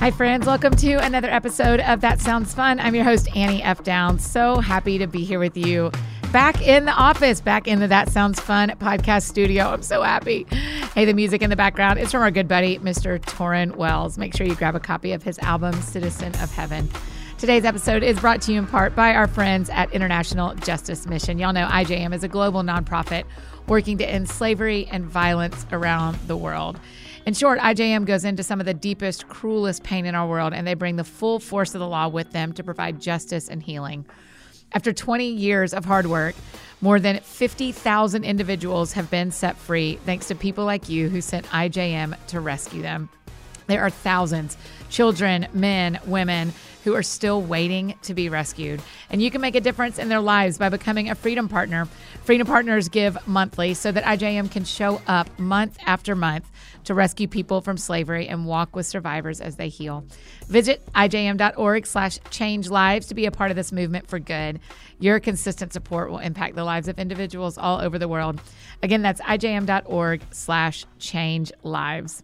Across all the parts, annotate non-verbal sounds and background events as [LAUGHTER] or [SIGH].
Hi, friends. Welcome to another episode of That Sounds Fun. I'm your host, Annie F. Downs. So happy to be here with you back in the office, back in the That Sounds Fun podcast studio. I'm so happy. Hey, the music in the background is from our good buddy, Mr. Tauren Wells. Make sure you grab a copy of his album, Citizen of Heaven. Today's episode is brought to you in part by our friends at International Justice Mission. Y'all know IJM is a global nonprofit working to end slavery and violence around the world. In short, IJM goes into some of the deepest, cruelest pain in our world, and they bring the full force of the law with them to provide justice and healing. After 20 years of hard work, more than 50,000 individuals have been set free thanks to people like you who sent IJM to rescue them. There are thousands, children, men, women, who are still waiting to be rescued. And you can make a difference in their lives by becoming a Freedom Partner. Freedom Partners give monthly so that IJM can show up month after month to rescue people from slavery and walk with survivors as they heal. Visit ijm.org slash change lives to be a part of this movement for good. Your consistent support will impact the lives of individuals all over the world. Again, that's ijm.org slash change lives.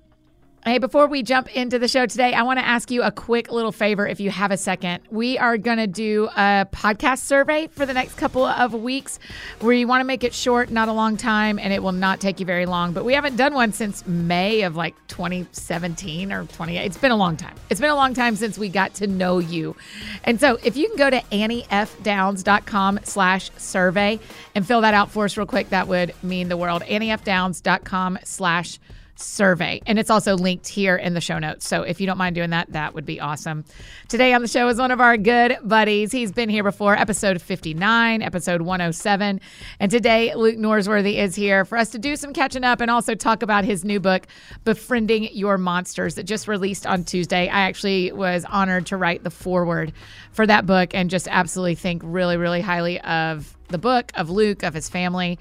Hey, before we jump into the show today, I want to ask you a quick little favor if you have a second. We are going to do a podcast survey for the next couple of weeks where you want to make it short, not a long time, and it will not take you very long. But we haven't done one since May of like 2017 or 20. It's been a long time. It's been a long time since we got to know you. And so if you can go to anniefdowns.com slash survey and fill that out for us real quick, that would mean the world. anniefdowns.com slash survey survey. And it's also linked here in the show notes. So if you don't mind doing that, that would be awesome. Today on the show is one of our good buddies. He's been here before, episode 59, episode 107. And today, Luke Norsworthy is here for us to do some catching up and also talk about his new book, Befriending Your Monsters, that just released on Tuesday. I actually was honored to write the foreword for that book and just absolutely think really, really highly of the book, of Luke, of his family.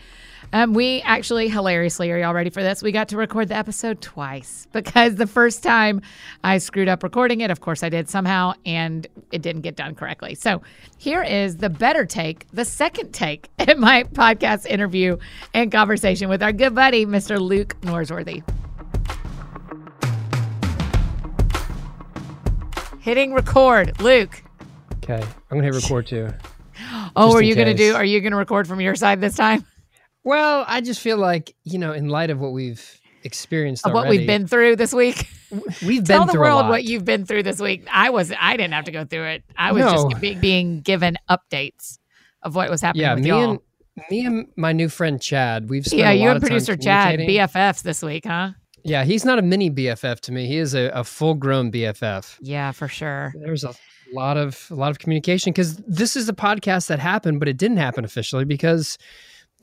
Um, we actually, hilariously, are y'all ready for this? We got to record the episode twice [LAUGHS] because the first time I screwed up recording it, of course I did somehow, and it didn't get done correctly. So here is the better take, the second take [LAUGHS] in my podcast interview and conversation with our good buddy, Mr. Luke Norsworthy. Hitting record, Luke. Okay, I'm gonna hit record too. Oh, are you gonna do? Are you gonna record from your side this time? [LAUGHS] Well, I just feel like you know, in light of what we've experienced, already, what we've been through this week. We've tell been the world what you've been through this week. I was, I didn't have to go through it. I was no. just be, being given updates of what was happening. Yeah, me y'all. and me and my new friend Chad. We've spent yeah, you and producer Chad BFFs this week, huh? Yeah, he's not a mini BFF to me. He is a, a full grown BFF. Yeah, for sure. There's a lot of a lot of communication because this is a podcast that happened, but it didn't happen officially because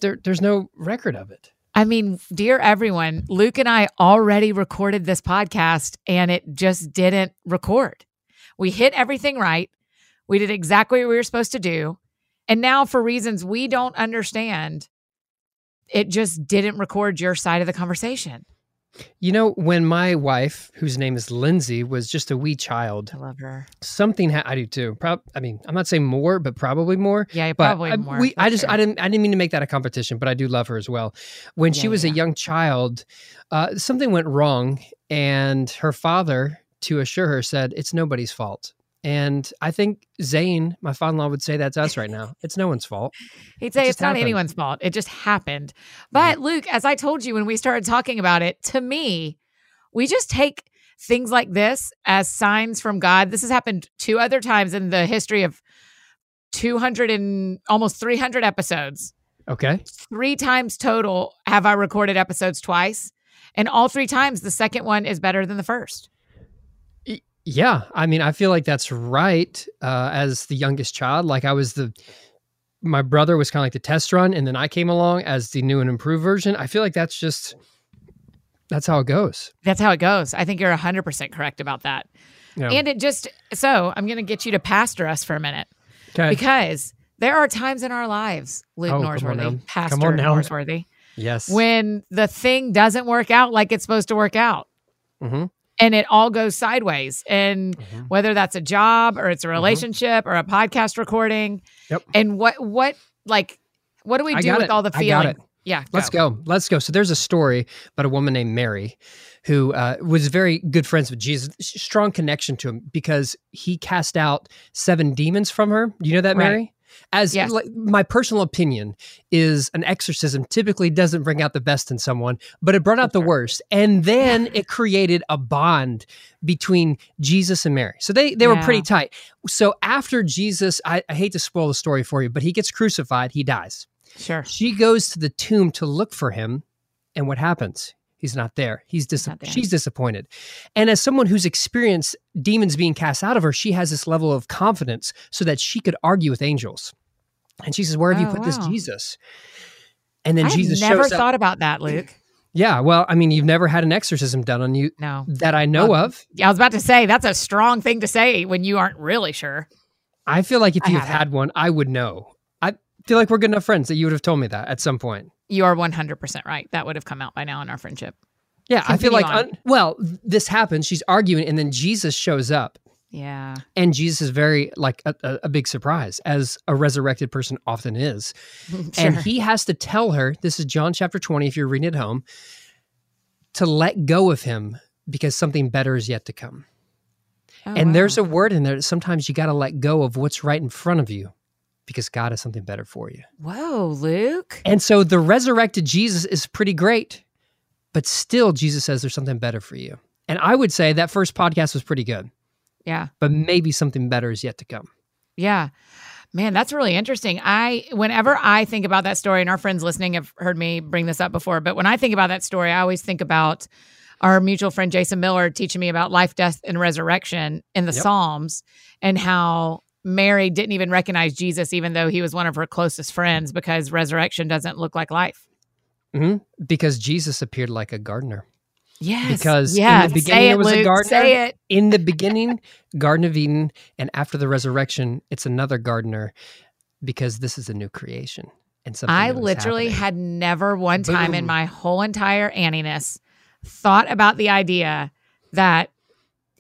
there, there's no record of it. I mean, dear everyone, Luke and I already recorded this podcast and it just didn't record. We hit everything right. We did exactly what we were supposed to do. And now, for reasons we don't understand, it just didn't record your side of the conversation. You know, when my wife, whose name is Lindsay, was just a wee child, I love her. Something ha- I do too. Pro- I mean, I'm not saying more, but probably more. Yeah, probably I, more. We, I just, I didn't, I didn't mean to make that a competition, but I do love her as well. When yeah, she was yeah. a young child, uh, something went wrong, and her father, to assure her, said, "It's nobody's fault." And I think Zane, my father in law, would say that's us right now. It's no one's fault. [LAUGHS] He'd say it it's not happened. anyone's fault. It just happened. But mm-hmm. Luke, as I told you when we started talking about it, to me, we just take things like this as signs from God. This has happened two other times in the history of 200 and almost 300 episodes. Okay. Three times total have I recorded episodes twice. And all three times, the second one is better than the first. Yeah, I mean, I feel like that's right. Uh, as the youngest child, like I was the, my brother was kind of like the test run, and then I came along as the new and improved version. I feel like that's just, that's how it goes. That's how it goes. I think you're hundred percent correct about that. Yeah. And it just so I'm going to get you to pastor us for a minute, okay. because there are times in our lives, Luke oh, Norsworthy, Pastor Norsworthy, yes, when the thing doesn't work out like it's supposed to work out. Mm-hmm and it all goes sideways. And mm-hmm. whether that's a job or it's a mm-hmm. relationship mm-hmm. or a podcast recording. Yep. And what what like what do we do with it. all the feeling? Yeah. Let's go. Let's go. So there's a story about a woman named Mary who uh, was very good friends with Jesus, strong connection to him because he cast out seven demons from her. Do you know that, Right. Mary? As Yes. like, my personal opinion is an exorcism typically doesn't bring out the best in someone, but it brought out For the sure. worst. And then [LAUGHS] it created a bond between Jesus and Mary. So they they were pretty tight. So after Jesus, I, I hate to spoil the story for you, but he gets crucified, he dies. Sure. She goes to the tomb to look for him, and what happens? He's not there. He's dis- not there. she's disappointed. And as someone who's experienced demons being cast out of her, she has this level of confidence so that she could argue with angels. And she says, "Where have you Oh, put this. Jesus?" And then I Jesus never shows up. thought about that, Luke. [CLEARS THROAT] Yeah, well, I mean, you've never had an exorcism done on you No. that I know Well, of. Yeah, I was about to say that's a strong thing to say when you aren't really sure. I feel like if I you've haven't. had one, I would know. I feel like we're good enough friends that you would have told me that at some point. You are 100% right. That would have come out by now in our friendship. Yeah, I feel like un- well, this happens. She's arguing, and then Jesus shows up, Yeah. and Jesus is very like a, a, big surprise, as a resurrected person often is, [LAUGHS] and he has to tell her. This is John chapter twenty. If you're reading at home, to let go of him because something better is yet to come. Oh, and there's a word in there that sometimes you got to let go of what's right in front of you because God has something better for you. Whoa, Luke. And so the resurrected Jesus is pretty great, but still Jesus says there's something better for you. And I would say that first podcast was pretty good, Yeah. but maybe something better is yet to come. Yeah. Man, that's really interesting. I whenever I think about that story, and our friends listening have heard me bring this up before, but when I think about that story, I always think about our mutual friend Jason Miller teaching me about life, death, and resurrection in the Yep. Psalms and how Mary didn't even recognize Jesus, even though he was one of her closest friends, because resurrection doesn't look like life. hmm Because Jesus appeared like a gardener. Yes. Because in the beginning say there it, was a gardener. Say it. In the beginning, Garden of Eden, and after the resurrection, it's another gardener because this is a new creation. And something I literally happening. had never one time in my whole entire Anniness thought about the idea that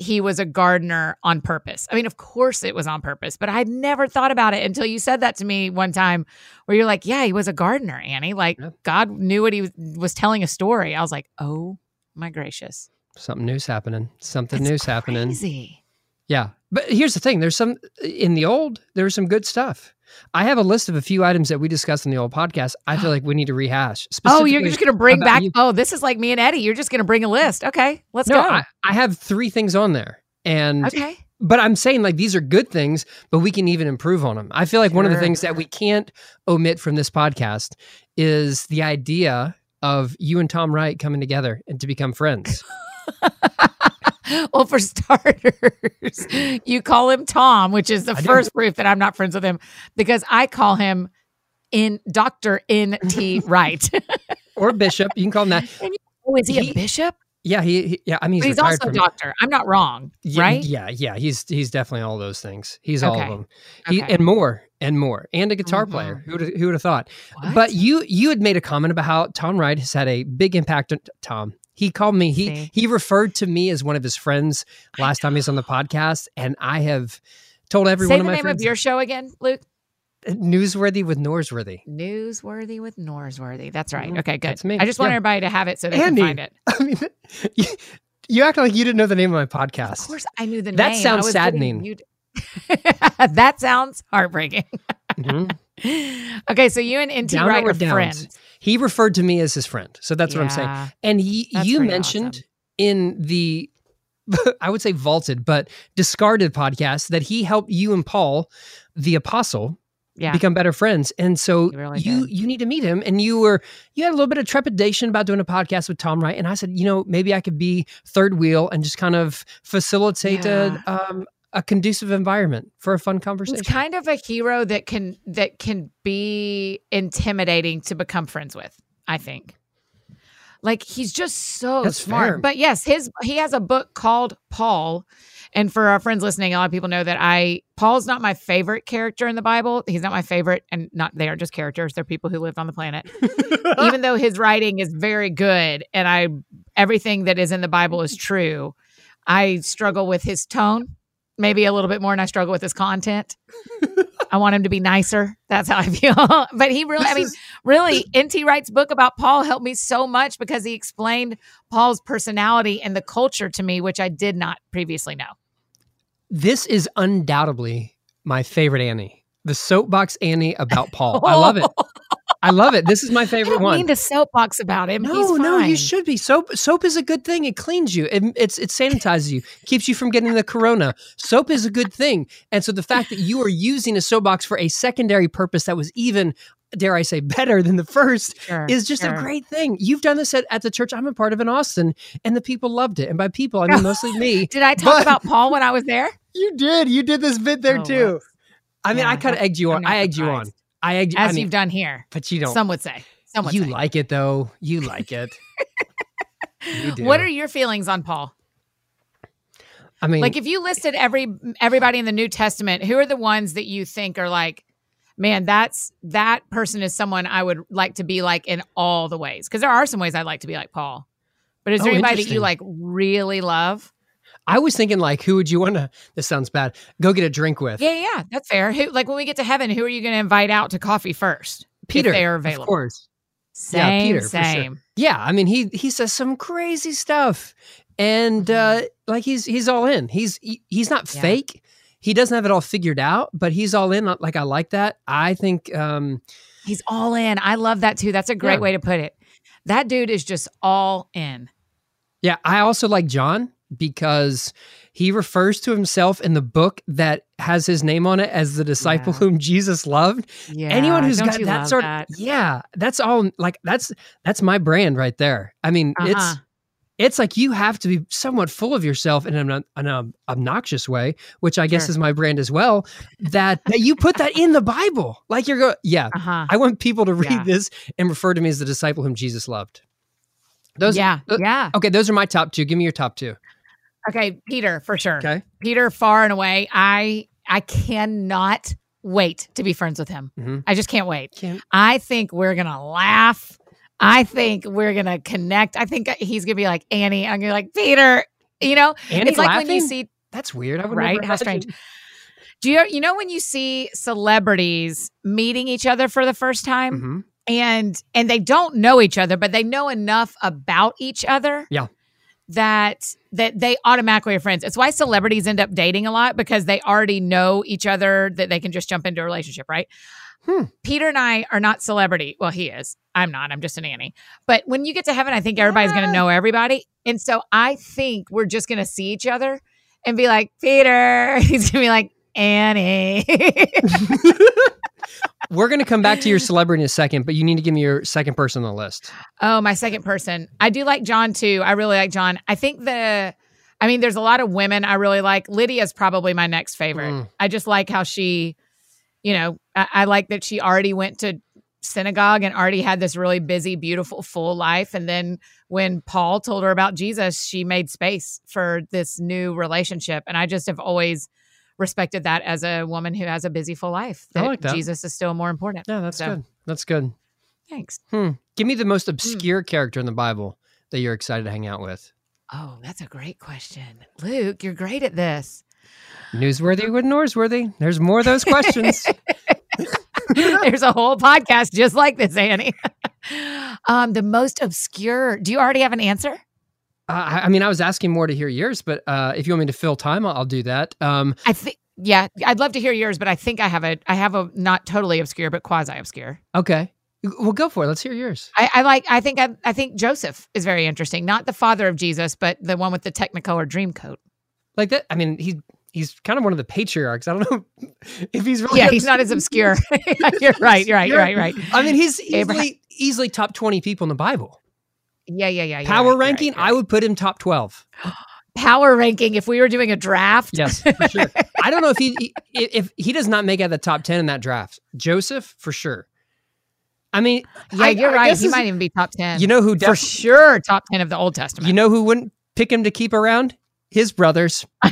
he was a gardener on purpose. I mean, of course it was on purpose, but I'd never thought about it until you said that to me one time where you're like, yeah, he was a gardener, Annie. Like Yeah. God knew what he was, was telling a story. I was like, oh my gracious. something new's happening. Something That's new's happening. Yeah. But here's the thing there's some in the old, there's some good stuff. I have a list of a few items that we discussed in the old podcast. I feel [GASPS] like we need to rehash. Oh, you're just going to bring back. you. Oh, this is like me and Eddie. You're just going to bring a list. Okay, let's No, go. I, I have three things on there. And okay. but I'm saying like these are good things, but we can even improve on them. I feel like one of the things that we can't omit from this podcast is the idea of you and Tom Wright coming together and to become friends. [LAUGHS] [LAUGHS] well, for starters, you call him Tom, which is the I first proof that I'm not friends with him because I call him in Dr. N.T. [LAUGHS] Wright. or Bishop, you can call him that. [LAUGHS] oh, is he, He- a bishop? Yeah, he, he- yeah, I mean he's, But he's also a doctor. I'm not wrong, Yeah, right? Yeah, yeah, he's he's definitely all those things. He's all of them. He, Okay. and more and more, and a guitar Mhm. player. Who would who would have thought? What? But you you had made a comment about how Tom Wright has had a big impact on Tom. He called me. He See? he referred to me as one of his friends last time he was on the podcast, and I have told everyone. Say the of my name friends. of your show again, Luke. newsworthy with Norsworthy. Newsworthy with Norsworthy. That's right. Mhm. Okay, good. That's me. I just want Yeah. everybody to have it so they Andy. can find it. [LAUGHS] I mean, you, you act like you didn't know the name of my podcast. Of course, I knew the That name. I sounds saddening. [LAUGHS] that sounds heartbreaking. Mhm. [LAUGHS] okay, so you and NT Wright are Downs. friends. He referred to me as his friend, so that's what I'm saying. And he, you mentioned awesome. in the, [LAUGHS] I would say vaulted, but discarded podcast that he helped you and Paul, the apostle, Yeah. become better friends. And so really you did. you need to meet him. And you were you had a little bit of trepidation about doing a podcast with Tom Wright. And I said, you know, maybe I could be third wheel and just kind of facilitate a um, a conducive environment for a fun conversation. He's kind of a hero that can that can be intimidating to become friends with, I think. Like he's just so That's smart. fair. But yes, his he has a book called Paul. And for our friends listening, a lot of people know that I Paul's not my favorite character in the Bible. He's not my favorite, and not they are just characters. They're people who lived on the planet. [LAUGHS] Even though his writing is very good, and I everything that is in the Bible is true, I struggle with his tone, maybe a little bit more, and I struggle with his content. [LAUGHS] I want him to be nicer. That's how I feel. [LAUGHS] but he really, I mean, really, N.T. Wright's book about Paul helped me so much because he explained Paul's personality and the culture to me, which I did not previously know. This is undoubtedly my favorite Annie. The soapbox Annie about Paul. I love it. [LAUGHS] I love it. This is my favorite I don't one. mean to soapbox about him. No, no, you should be. Soap soap is a good thing. It cleans you. It, it's it sanitizes you, keeps you from getting the corona. Soap is a good thing. And so the fact that you are using a soapbox for a secondary purpose that was even dare I say better than the first Sure, is just a great thing. You've done this at, at the church I'm a part of in Austin and the people loved it. And by people I mean [LAUGHS] mostly me. Did I talk about Paul when I was there? [LAUGHS] You did. You did this bit there Oh, too. I mean, Yeah, I kind of egged you on. I egged you on. I. As I mean, you've done here. but you don't. Some would say. Some would you say. like it though. You like it. [LAUGHS] you. What are your feelings on Paul? I mean, Like if you listed every everybody in the New Testament, who are the ones that you think are like, man, that's that person is someone I would like to be like in all the ways. Because there are some ways I'd like to be like Paul. But is there Oh, anybody that you like really love? I was thinking like, who would you want to? This sounds bad. Go get a drink with. Yeah, yeah, that's fair. Who like when we get to heaven, who are you going to invite out to coffee first? Peter, if they're of available. course. Same, Yeah, Peter, for sure. same. Yeah, I mean he he says some crazy stuff, and uh, like he's he's all in. He's he- he's not Mm-hmm. Yeah. fake. He doesn't have it all figured out, but he's all in. Like I like that. I think um, He's all in. I love that too. That's a great Yeah. way to put it. That dude is just all in. Yeah, I also like John because he refers to himself in the book that has his name on it as the disciple Yeah. whom Jesus loved. Yeah. Anyone who's don't got that sort that? of yeah, that's all like that's that's my brand right there. I mean, Uh-huh. it's it's like you have to be somewhat full of yourself in an, an um, obnoxious way, which I guess Sure. is my brand as well. That that you put that in the Bible, like you're going, yeah. Uh-huh. I want people to read Yeah. this and refer to me as the disciple whom Jesus loved. Those, yeah, uh, yeah. Okay, those are my top two. Give me your top two. Okay, Peter for sure. Okay. Peter, far and away, I I cannot wait to be friends with him. Mhm. I just can't wait. Can't- I think we're gonna laugh. I think we're gonna connect. I think he's gonna be like Annie. I'm gonna be like Peter. You know, Annie it's like when you laughing? see That's weird. I would Right? How strange. do you you know when you see celebrities meeting each other for the first time Mhm. and and they don't know each other, but they know enough about each other. Yeah. That that they automatically are friends. It's why celebrities end up dating a lot because they already know each other that they can just jump into a relationship, right? Hmm. Peter and I are not celebrity. Well, he is. I'm not. I'm just an Annie. But when you get to heaven, I think everybody's going to know everybody. And so I think we're just going to see each other and be like, Peter. [LAUGHS] He's going to be like, Annie. [LAUGHS] We're going to come back to your celebrity in a second, but you need to give me your second person on the list. Oh, my second person. I do like John too. I really like John. I think the, I mean, there's a lot of women I really like. Lydia's probably my next favorite. Mm. I just like how she, you know, I, I like that she already went to synagogue and already had this really busy, beautiful, full life. And then when Paul told her about Jesus, she made space for this new relationship. And I just have always respected that as a woman who has a busy, full life. I like that. Jesus is still more important. Yeah, that's So- good. That's good. Thanks. Hmm. Give me the most Hmm. obscure character in the Bible that you're excited to hang out with. Oh, that's a great question. Luke, you're great at this. Newsworthy with Norsworthy. There's more of those questions. [LAUGHS] [LAUGHS] There's a whole podcast just like this, Annie. [LAUGHS] um, the most obscure. Do you already have an answer? Uh, I I mean, I was asking more to hear yours, but uh, if you want me to fill time, I'll, I'll do that. Um, I think. Yeah, I'd love to hear yours, but I think I have a. I have a not totally obscure, but quasi obscure. okay. Well, go for it. Let's hear yours. I, I like. I think. I, I think Joseph is very interesting. Not the father of Jesus, but the one with the Technicolor dream coat. Like that. I mean, he he's kind of one of the patriarchs. I don't know [LAUGHS] if he's really. Yeah, he's not as obscure. [LAUGHS] you're right. You're right. You're right. Right. I mean, he's Abraham- easily easily top twenty people in the Bible. Yeah, yeah, yeah. Power right, you're right, ranking, I would put him top twelve. [GASPS] power ranking. If we were doing a draft, Yes, for sure. I don't know if he if he does not make out the top ten in that draft. Joseph for sure. I mean, yeah, I- you're I right. He might even be top ten. You know who for sure, top ten of the Old Testament. You know who wouldn't pick him to keep around? His brothers. [LAUGHS]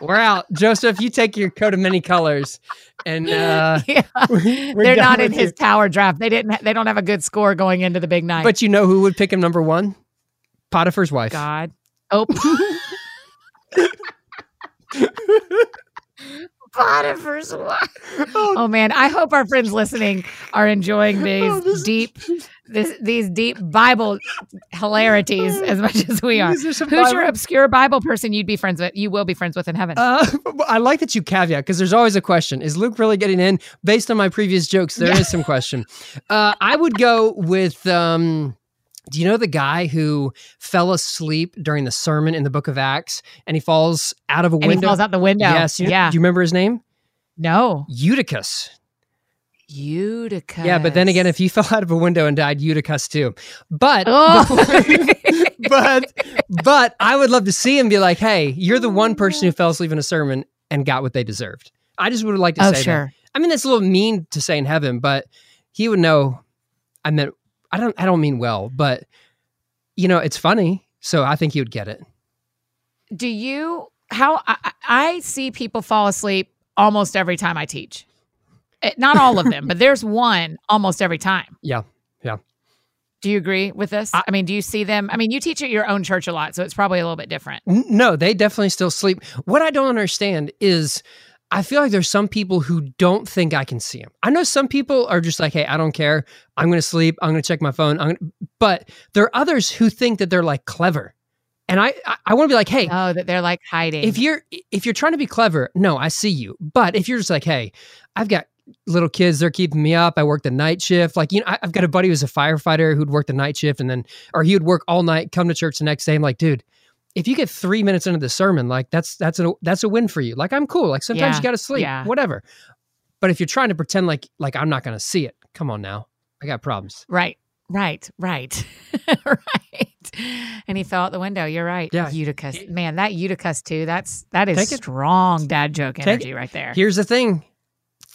We're out, Joseph. You take your coat of many colors, and [LAUGHS] uh, yeah. [LAUGHS] They're [LAUGHS] not in his you. tower draft. They didn't. ha- They don't have a good score going into the big night. But you know who would pick him number one? Potiphar's wife. God, oh, Potiphar's wife. Oh, oh, man, I hope our friends listening are enjoying these oh, this, deep, [LAUGHS] this, these deep Bible hilarities as much as we are. Who's Bible? your obscure Bible person you'd be friends with? You will be friends with in heaven. Uh, [LAUGHS] I like that you caveat because there's always a question: Is Luke really getting in? Based on my previous jokes, there yeah. is some question. Uh, I would go with. Um, do you know the guy who fell asleep during the sermon in the book of Acts and he falls out of a and window? He falls out the window. Yes. You yeah. Do you remember his name? No. Eutychus. Eutychus. Yeah, but then again, if he [LAUGHS] fell out of a window and died, Eutychus too. But oh. [LAUGHS] but but I would love to see him be like, hey, you're the one person who fell asleep in a sermon and got what they deserved. I just would like to oh, say sure. that. I mean, that's a little mean to say in heaven, but he would know I meant I don't I don't mean well, but you know, it's funny. So I think you'd get it. Do you how I, I see people fall asleep almost every time I teach. It, eh, not all of them, but [LAUGHS] there's one almost every time. Yeah. Yeah. Do you agree with this? I, I, mean, do you see them? I mean, you teach at your own church a lot, so it's probably a little bit different. No, they definitely still sleep. What I don't understand is I feel like there's some people who don't think I can see them. I know some people are just like, hey, I don't care. I'm going to sleep. I'm going to check my phone. Gonna... But there are others who think that they're like clever. And I, I, I want to be like, hey, oh, that they're like hiding. If you're, if you're trying to be clever, no, I see you. But if you're just like, hey, I've got little kids, they're keeping me up. I work the night shift. Like, you know, I, have got a buddy who's a firefighter who'd work the night shift and then, or he would work all night, come to church the next day. I'm like, dude, if you get three minutes into the sermon, like that's that's a that's a win for you. Like I'm cool. Like sometimes yeah, you got to sleep, yeah. whatever. But if you're trying to pretend like like I'm not going to see it, come on now, I got problems. Right, right, right, [LAUGHS] right. And he fell out the window. You're right. Yeah, Eutychus. Man, that Eutychus too. That's that is strong dad joke energy right there. Here's the thing.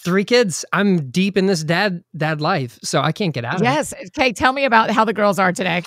Three kids. I'm deep in this dad dad life, so I can't get out it. Yes. Okay. Tell me about how the girls are today.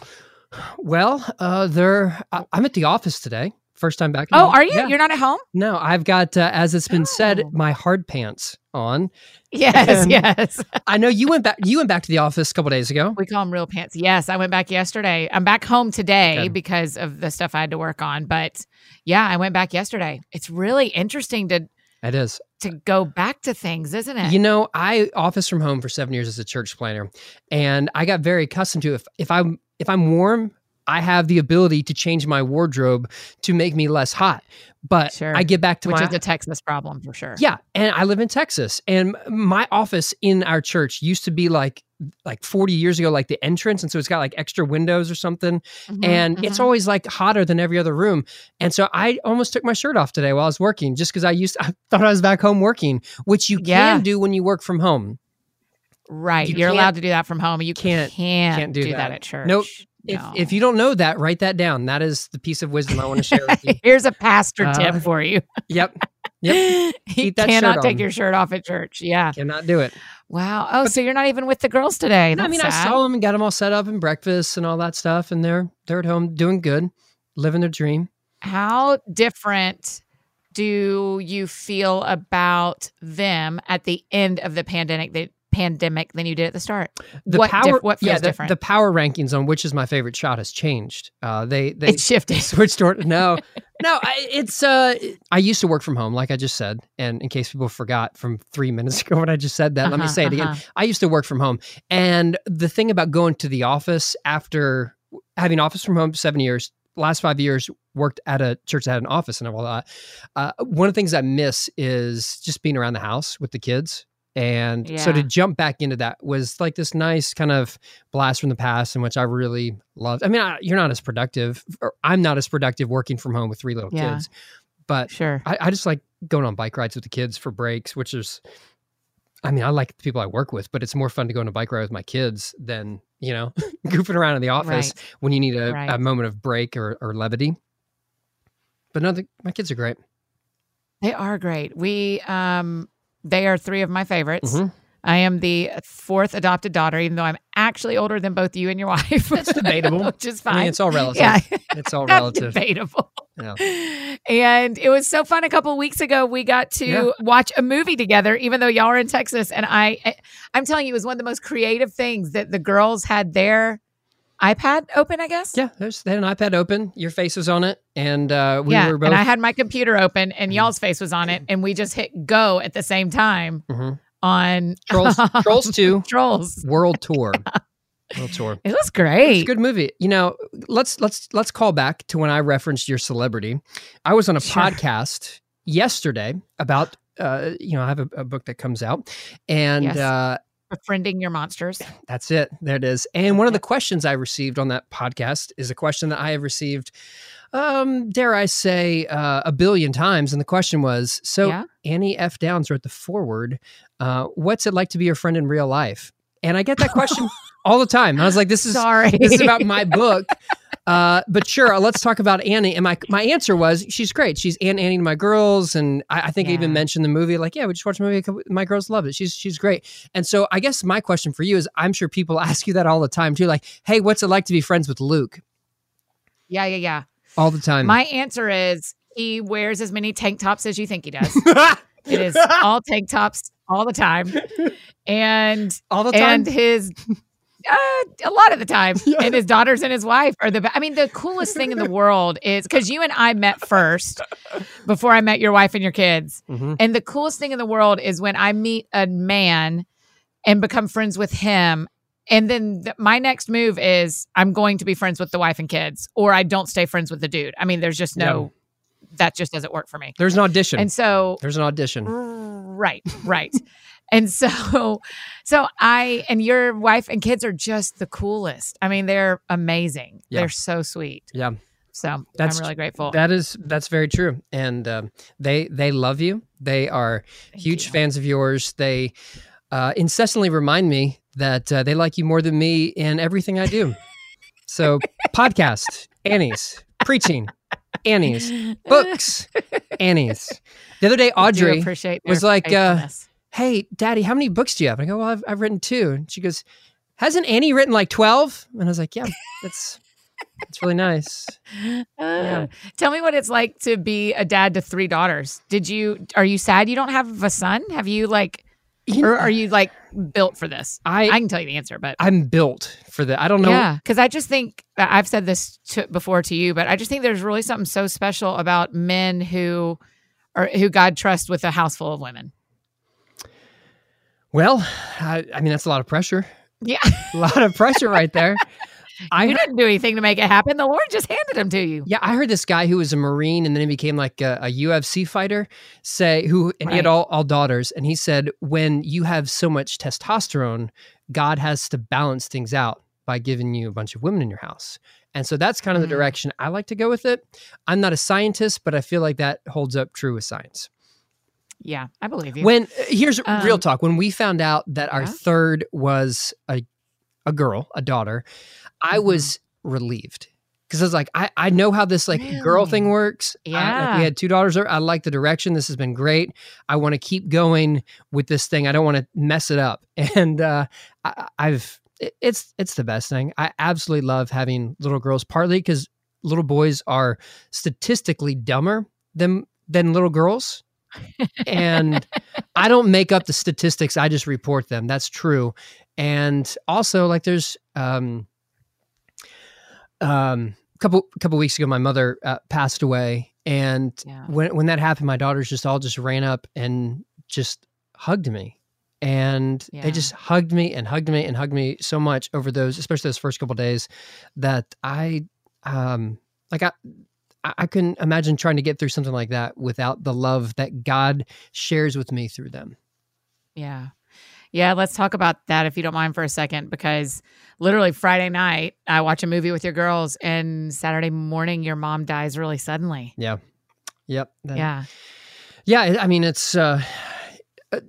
Well, uh, they're. I'm at the office today. First time back. Oh, home. are you? Yeah. You're not at home? No, I've got, uh, as it's been oh. said, my hard pants on. Yes, and yes. [LAUGHS] I know you went back. You went back to the office a couple days ago. We call them real pants. Yes, I went back yesterday. I'm back home today okay. because of the stuff I had to work on. But yeah, I went back yesterday. It's really interesting to. It is to go back to things, isn't it? You know, I office from home for seven years as a church planter, and I got very accustomed to if if I'm if I'm warm, I have the ability to change my wardrobe to make me less hot. But sure. I get back to which my, is a Texas problem for sure. Yeah, and I live in Texas, and my office in our church used to be like like 40 years ago, like the entrance, and so it's got like extra windows or something, mm-hmm, and mm-hmm. it's always like hotter than every other room. And so I almost took my shirt off today while I was working, just because I used to, [LAUGHS] I thought I was back home working, which you yeah. can do when you work from home. Right, you are allowed to do that from home. You can't can't, can't do, do that. that. at church. Nope. If, no. if you don't know that, write that down. That is the piece of wisdom I want to share with you. [LAUGHS] Here's a pastor uh, tip for you. [LAUGHS] yep. Yep. [LAUGHS] you cannot take your shirt off at church. Yeah. Cannot do it. Wow. Oh, but, so you're not even with the girls today. No, I mean, sad. I saw them and got them all set up and breakfast and all that stuff, and they're they're at home doing good, living their dream. How different do you feel about them at the end of the pandemic? That pandemic than you did at the start. The what power, dif- what feels yeah, the, different? The power rankings on which is my favorite shot has changed. Uh, they they it's shifted. [LAUGHS] switched or no, [LAUGHS] no. I, it's uh, I used to work from home, like I just said, and in case people forgot from three [LAUGHS] minutes ago when I just said that, uh-huh, let me uh-huh, say it uh-huh. again. I used to work from home, and the thing about going to the office after having office from home seven years last five years worked at a church that had an office and all that. Uh, one of the things I miss is just being around the house with the kids. And yeah. so to jump back into that was like this nice kind of blast from the past, in which I really loved. I mean, I, you're not as productive, or I'm not as productive working from home with three little yeah. kids, but sure, I, I, just like going on bike rides with the kids for breaks, which is, I mean, I like the people I work with, but it's more fun to go on a bike ride with my kids than you know [LAUGHS] goofing around in the office right. when you need a, right. a, moment of break or, or levity. But no, the, my kids are great. They are great. We um they are three of my favorites. Mm-hmm. I am the fourth adopted daughter, even though I'm actually older than both you and your wife. That's [LAUGHS] debatable. which is fine. I mean, it's all relative. Yeah. It's all [LAUGHS] relative. debatable. Yeah. And it was so fun. A couple weeks ago, we got to yeah. watch a movie together, even though y'all are in Texas. And I, I'm telling you, it was one of the most creative things that the girls had their iPad open, I guess. Yeah, there's they had an iPad open. Your face was on it, and uh, we yeah, were both. and I had my computer open, and Mhm. y'all's face was on it, and we just hit go at the same time Mhm. on Trolls, [LAUGHS] Trolls Two Trolls. World [LAUGHS] Tour. World Tour. It was great. It's a good movie. You know, let's let's let's call back to when I referenced your celebrity. I was on a Sure. podcast yesterday about uh, you know, I have a, a book that comes out, and Yes. uh, Befriending your monsters. [LAUGHS] That's it. There it is. And one of the questions I received on that podcast is a question that I have received, um, dare I say, uh, a billion times. And the question was So, Yeah. Annie F. Downs wrote the forward. Uh, what's it like to be your friend in real life? And I get that question [LAUGHS] all the time. I was like, this is Sorry. this is about my book. [LAUGHS] Uh, but sure, let's talk about Annie. And my my answer was, she's great. She's Aunt Annie to my girls, and I, I think I even mentioned the movie. Like, yeah, we just watched the movie. My girls love it. She's she's great. And so, I guess my question for you is, I'm sure people [LAUGHS] ask you that all the time too. Like, hey, what's it like to be friends with Luke? yeah, yeah, yeah. All the time. My answer is he wears as many tank tops as you think he does. [LAUGHS] it is all tank tops all the time, [LAUGHS] and all the time. and his. Uh, a lot of the time, [LAUGHS] Yeah. and his daughters and his wife are the. be- I mean, the coolest thing in the world is because you and I met first before I met your wife and your kids. Mhm. And the coolest thing in the world is when I meet a man and become friends with him. And then th- my next move is I'm going to be friends with the wife and kids, or I don't stay friends with the dude. I mean, there's just no, that just doesn't work for me. There's an audition. And so, There's an audition. right, right. And [LAUGHS] so, so I and your wife and kids are just the coolest. I mean, they're amazing. Yeah. They're so sweet. Yeah. So That's- I'm really grateful. That is that's very true. And um, they they love you. They are Thank huge you. fans of yours. They uh, incessantly remind me that uh, they like you more than me in everything I do. So, [LAUGHS] podcast, Annie's, preaching, Annie's, [LAUGHS] books, Annie's. The other day, Audrey appreciate was like, uh. Hey, Daddy, how many books do you have? And I go, Well, I've, I've written two. And she goes, Hasn't Annie written like 12? And I was like, Yeah, that's. That's really nice. [LAUGHS] Uh, Tell me what it's like to be a dad to three daughters. Did you are you sad you don't have a son? Have you like You or are you like built for this? I, I can tell you the answer, but I'm built for that. I don't know. yeah, because I just think I've said this to, before to you, but I just think there's really something so special about men who are who God trusts with a house full of women. Well, I, I mean, that's a lot of pressure. Yeah, [LAUGHS] A lot of pressure right there. [LAUGHS] I you heard, didn't do anything to make it happen. The Lord just handed them to you. yeah, I heard this guy who was a Marine and then he became like a, a UFC fighter say who, and he had all, all daughters. And he said, when you have so much testosterone, God has to balance things out by giving you a bunch of women in your house. And so that's kind of the Mm. direction I like to go with it. I'm not a scientist, but I feel like that holds up true with science. Yeah, I believe you. When here's real Um, talk, when we found out that our yeah. third was a a girl, a daughter, I Mhm. was relieved because I was like, I, I know how this like girl thing Really? works. I- like, Yeah. we had two daughters. I like the direction. This has been great. I want to keep going with this thing. I don't want to mess it up. [LAUGHS] And uh, I, I've it- it's it's the best thing. I absolutely love having little girls. Partly because little boys are statistically dumber than than little girls. And I don't make up the statistics. I just report them. That's true. And also, like, there's um, um, a couple couple weeks ago, my mother uh, passed away, and Yeah. when when that happened, my daughters just all just ran up and just hugged me, and Yeah. they just hugged me and hugged me and hugged me so much over those, especially those first couple days, that I um like I. I couldn't imagine trying to get through something like that without the love that God shares with me through them. Yeah. Yeah, let's talk about that if you don't mind for a second because literally Friday night I watch a movie with your girls and Saturday morning your mom dies really suddenly. Yeah. Yep. That- Yeah. Yeah. I- I mean, it's uh, uh,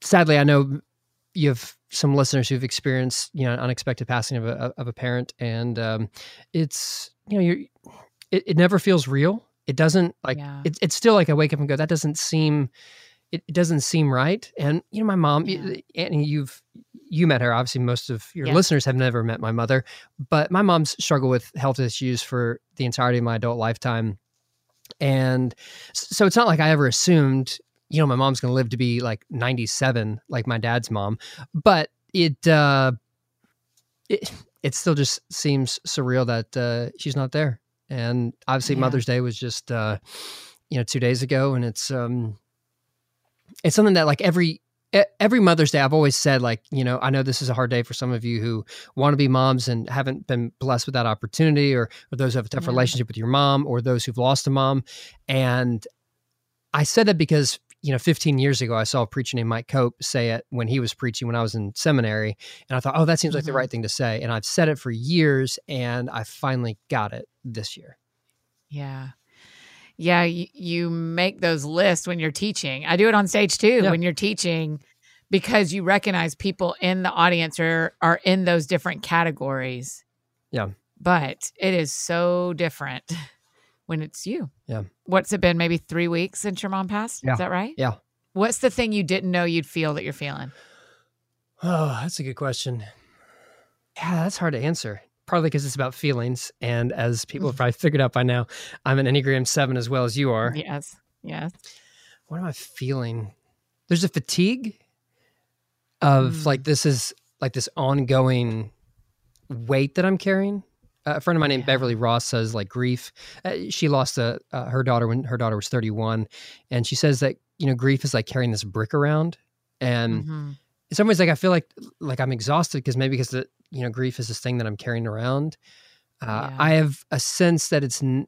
sadly, I know you have some listeners who've experienced, you know, an unexpected passing of a, of a parent. And um, it's, you know, you're, it, it never feels real. It doesn't like, Yeah. it, it's still like I wake up and go, that doesn't seem, it, it doesn't seem right. And, you know, my mom, Yeah. Annie, you've, you met her. Obviously, most of your Yeah. listeners have never met my mother, but my mom's struggled with health issues for the entirety of my adult lifetime. And so it's not like I ever assumed, you know, my mom's going to live to be like 97, like my dad's mom. But it, uh, it, it still just seems surreal that uh, she's not there. And obviously, Yeah. Mother's Day was just uh, you know two days ago, and it's um, it's something that like every every Mother's Day, I've always said like you know I know this is a hard day for some of you who want to be moms and haven't been blessed with that opportunity, or or those who have a tough Yeah. relationship with your mom, or those who've lost a mom, and I said that because you know 15 years ago I saw a preacher named Mike Cope say it when he was preaching when I was in seminary, and I thought, oh, that seems like the Mhm. right thing to say, and I've said it for years, and I finally got it this year. Yeah. Yeah, you, you make those lists when you're teaching. I do it on stage too Yeah. when you're teaching because you recognize people in the audience are are in those different categories. Yeah. But it is so different [LAUGHS] when it's you. Yeah. What's it been maybe 3 weeks since your mom passed? Yeah. Is that right? Yeah. What's the thing you didn't know you'd feel that you're feeling? [SIGHS] Oh, that's a good question. Yeah, that's hard to answer. Partly because it's about feelings, and as people have probably figured out by now, I'm an Enneagram Seven as well as you are. Yes. Yes. What am I feeling? There's a fatigue of Mm. like this is like this ongoing weight that I'm carrying. Uh, a friend of mine named Yeah. Beverly Ross says like grief. Uh, she lost a, uh, her daughter when her daughter was 31, and she says that you know grief is like carrying this brick around, and Mhm. in some ways like i feel like like i'm exhausted because maybe because the you know grief is this thing that i'm carrying around uh, Yeah. i have a sense that it's n-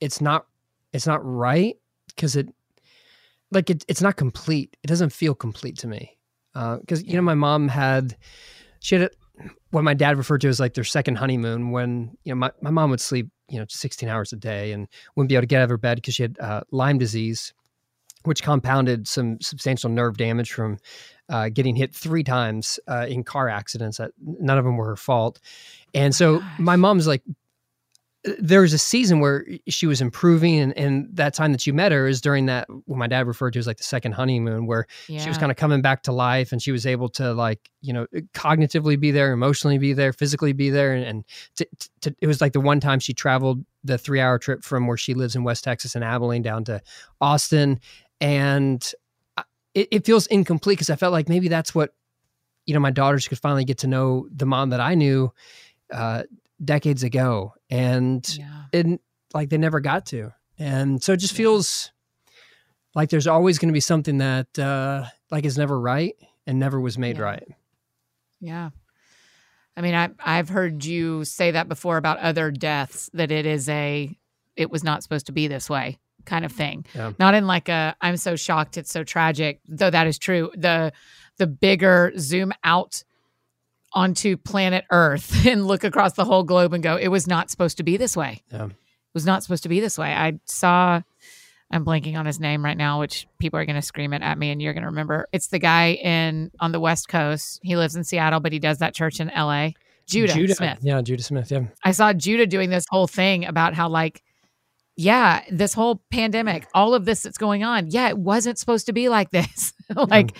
it's not it's not right because it like it, it's not complete it doesn't feel complete to me because you know my mom had she had a, what my dad referred to as like their second honeymoon when you know my, my mom would sleep you know 16 hours a day and wouldn't be able to get out of her bed because she had uh, lyme disease which compounded some substantial nerve damage from uh, getting hit three times uh, in car accidents that none of them were her fault. And so my mom's like, there was a season where she was improving, and, and that time that you met her is during that what my dad referred to as like the second honeymoon, where Yeah. she was kind of coming back to life, and she was able to like you know cognitively be there, emotionally be there, physically be there, and, and to, to, it was like the one time she traveled the three hour trip from where she lives in West Texas and Abilene down to Austin, and I- it, it feels incomplete because I felt like maybe that's what you know my daughters could finally get to know the mom that I knew uh, decades ago, and yeah. and like they never got to, and so it just Yeah. feels like there's always going to be something that uh, like is never right and never was made Yeah. right. Yeah. I mean, I I've heard you say that before about other deaths that it is a it was not supposed to be this way kind of thing. Not in like a I'm so shocked it's so tragic, though that is true. The the bigger zoom out onto planet Earth [LAUGHS] and look across the whole globe and go, it was not supposed to be this way. Yeah. It was not supposed to be this way. I saw I'm blanking on his name right now, which people are going to scream it at me, and you're going to remember. It's the guy in on the West Coast. He lives in Seattle, but he does that church in L.A. Judah, Smith. Yeah, Judah Smith. Yeah. I saw Judah doing this whole thing about how, like, yeah, this whole pandemic, all of this that's going on, yeah, it wasn't supposed to be like this. [LAUGHS] like,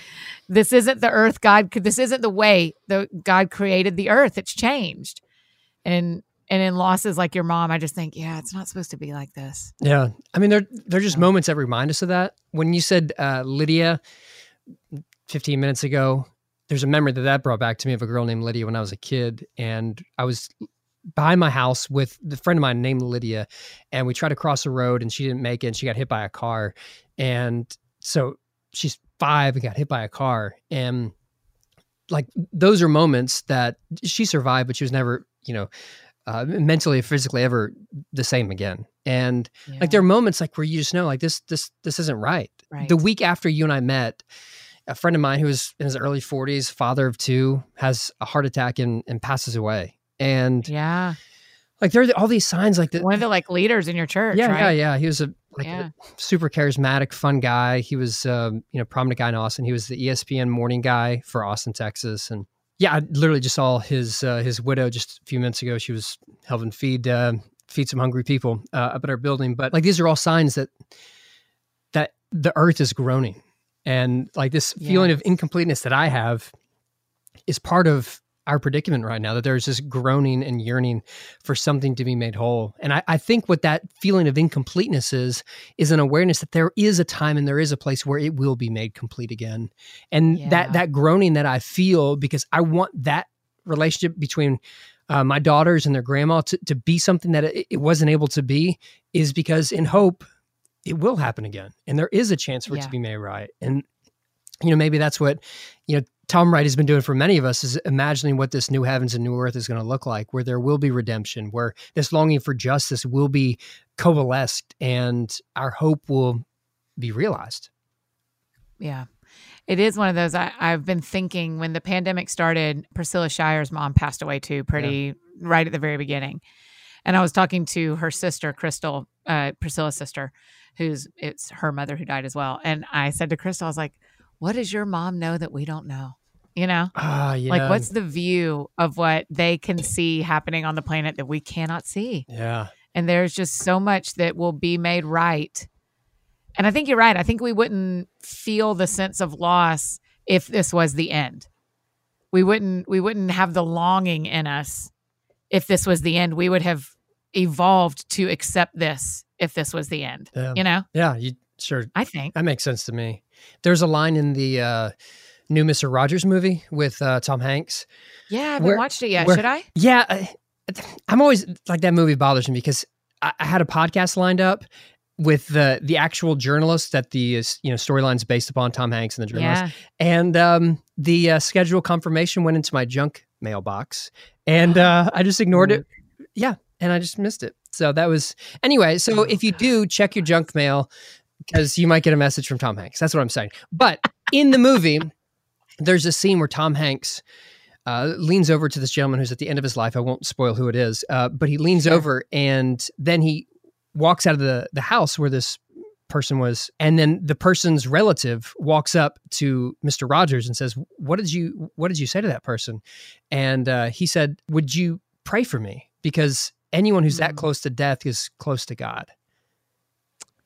this isn't the earth God. This isn't the way the God created the earth. It's changed, and and in losses like your mom, I just think, yeah, it's not supposed to be like this. Yeah. I mean, they're they're just moments that remind us of that. When you said uh, Lydia 15 minutes ago, there's a memory that that brought back to me of a girl named Lydia when I was a kid, and I was behind my house with the friend of mine named Lydia, and we tried to cross a road, and she didn't make it, and she got hit by a car, and so she's five and got hit by a car, and like those are moments that she survived, but she was never, you know, uh, mentally or physically ever the same again. And like there are moments like where you just know like this this this isn't right. Right. The week after you and I met, a friend of mine who was in his early 40s, father of two, has a heart attack and, and passes away. And yeah, like there are all these signs like that. one of the like leaders in your church. Yeah, right? yeah, yeah. He was a like Yeah. a super charismatic, fun guy. He was um, you know, prominent guy in Austin. He was the ESPN morning guy for Austin, Texas. And yeah, I literally just saw his uh, his widow just a few minutes ago. She was helping feed uh, feed some hungry people uh, up at our building. But like these are all signs that that the earth is groaning, and like this feeling of incompleteness that I have is part of our predicament right now. That there's this groaning and yearning for something to be made whole. And I, I think what that feeling of incompleteness is is an awareness that there is a time and there is a place where it will be made complete again. And Yeah. that that groaning that I feel because I want that relationship between uh, my daughters and their grandma to, to be something that it, it wasn't able to be is because in hope it will happen again and there is a chance for yeah. it to be made right and you know maybe that's what you know tom wright has been doing for many of us is imagining what this new heavens and new earth is going to look like where there will be redemption where this longing for justice will be coalesced and our hope will be realized yeah it is one of those I, have been thinking when the pandemic started, Priscilla Shirer's mom passed away too, pretty yeah. right at the very beginning. And I was talking to her sister, Crystal, uh, Priscilla's sister, who's it's her mother who died as well. And I said to Crystal, I was like, what does your mom know that we don't know? You know? Uh, yeah. Like, what's the view of what they can see happening on the planet that we cannot see? Yeah. And there's just so much that will be made right and I think you're right. I think we wouldn't feel the sense of loss if this was the end. We wouldn't we wouldn't have the longing in us if this was the end. We would have evolved to accept this if this was the end. Yeah. You know? Yeah, you sure. I think. That makes sense to me. There's a line in the uh new Mr. Rogers movie with uh, Tom Hanks. Yeah, I haven't where, watched it yet. Where, Should I? Yeah, I, I'm always like that movie bothers me because I, I had a podcast lined up with the the actual journalist that the you know storylines based upon Tom Hanks and the journalist, yeah. and um, the uh, schedule confirmation went into my junk mailbox, and uh, [GASPS] I just ignored it. Yeah, and I just missed it. So that was anyway. So if you do check your junk mail, because you might get a message from Tom Hanks. That's what I'm saying. But in the movie, there's a scene where Tom Hanks. Uh, leans over to this gentleman who's at the end of his life. I won't spoil who it is, uh, but he leans sure. over and then he walks out of the the house where this person was and then the person's relative walks up to Mr. Rogers and says what did you what did you say to that person and uh, he said would you pray for me because anyone who's that mm. close to death is close to God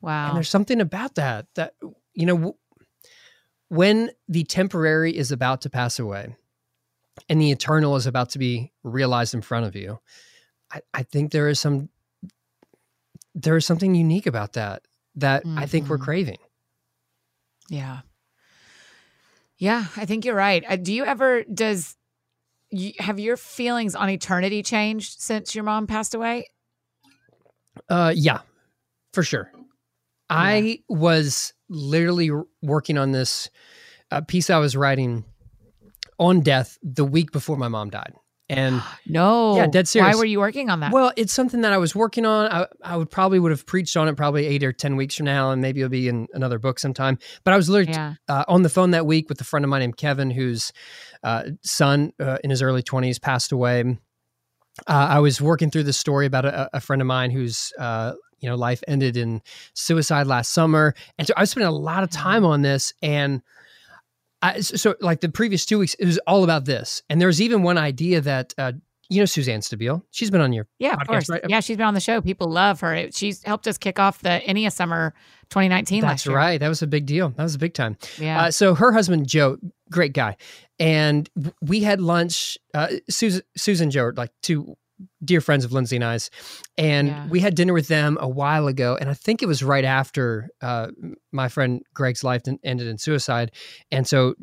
wow and there's something about that that you know when the temporary is about to pass away and the eternal is about to be realized in front of you I, I think there is some there is something unique about that that mm-hmm. I think we're mm-hmm. craving. Yeah. Yeah, I think you're right. Uh, do you ever does you, have your feelings on eternity changed since your mom passed away? Uh yeah. For sure. I was literally working on this uh, piece I was writing on death the week before my mom died. And [GASPS] no, yeah, dead serious. Why were you working on that? Well, it's something that I was working on. I, I would probably would have preached on it probably eight or ten weeks from now, and maybe it'll be in another book sometime. But I was literally yeah. uh, on the phone that week with a friend of mine named Kevin, whose uh, son uh, in his early twenties passed away. Uh, I was working through the story about a, a, friend of mine whose uh, you know life ended in suicide last summer, and so I spent a lot of mm. time on this and I, so like the previous two weeks, it was all about this. And there was even one idea that, uh, you know, Suzanne Stabile, she's been on your yeah, podcast, of course, right? yeah, she's been on the show. People love her. She's helped us kick off the Ennea Summer 2019 That's right. That was a big deal. That was a big time. Yeah. Uh, so her husband Joe, great guy, and we had lunch. Uh, Susan, Susan, Joe, like two dear friends of Lindsay and I's, and yeah. we had dinner with them a while ago. And I think it was right after uh, my friend Greg's life ended in suicide. And so,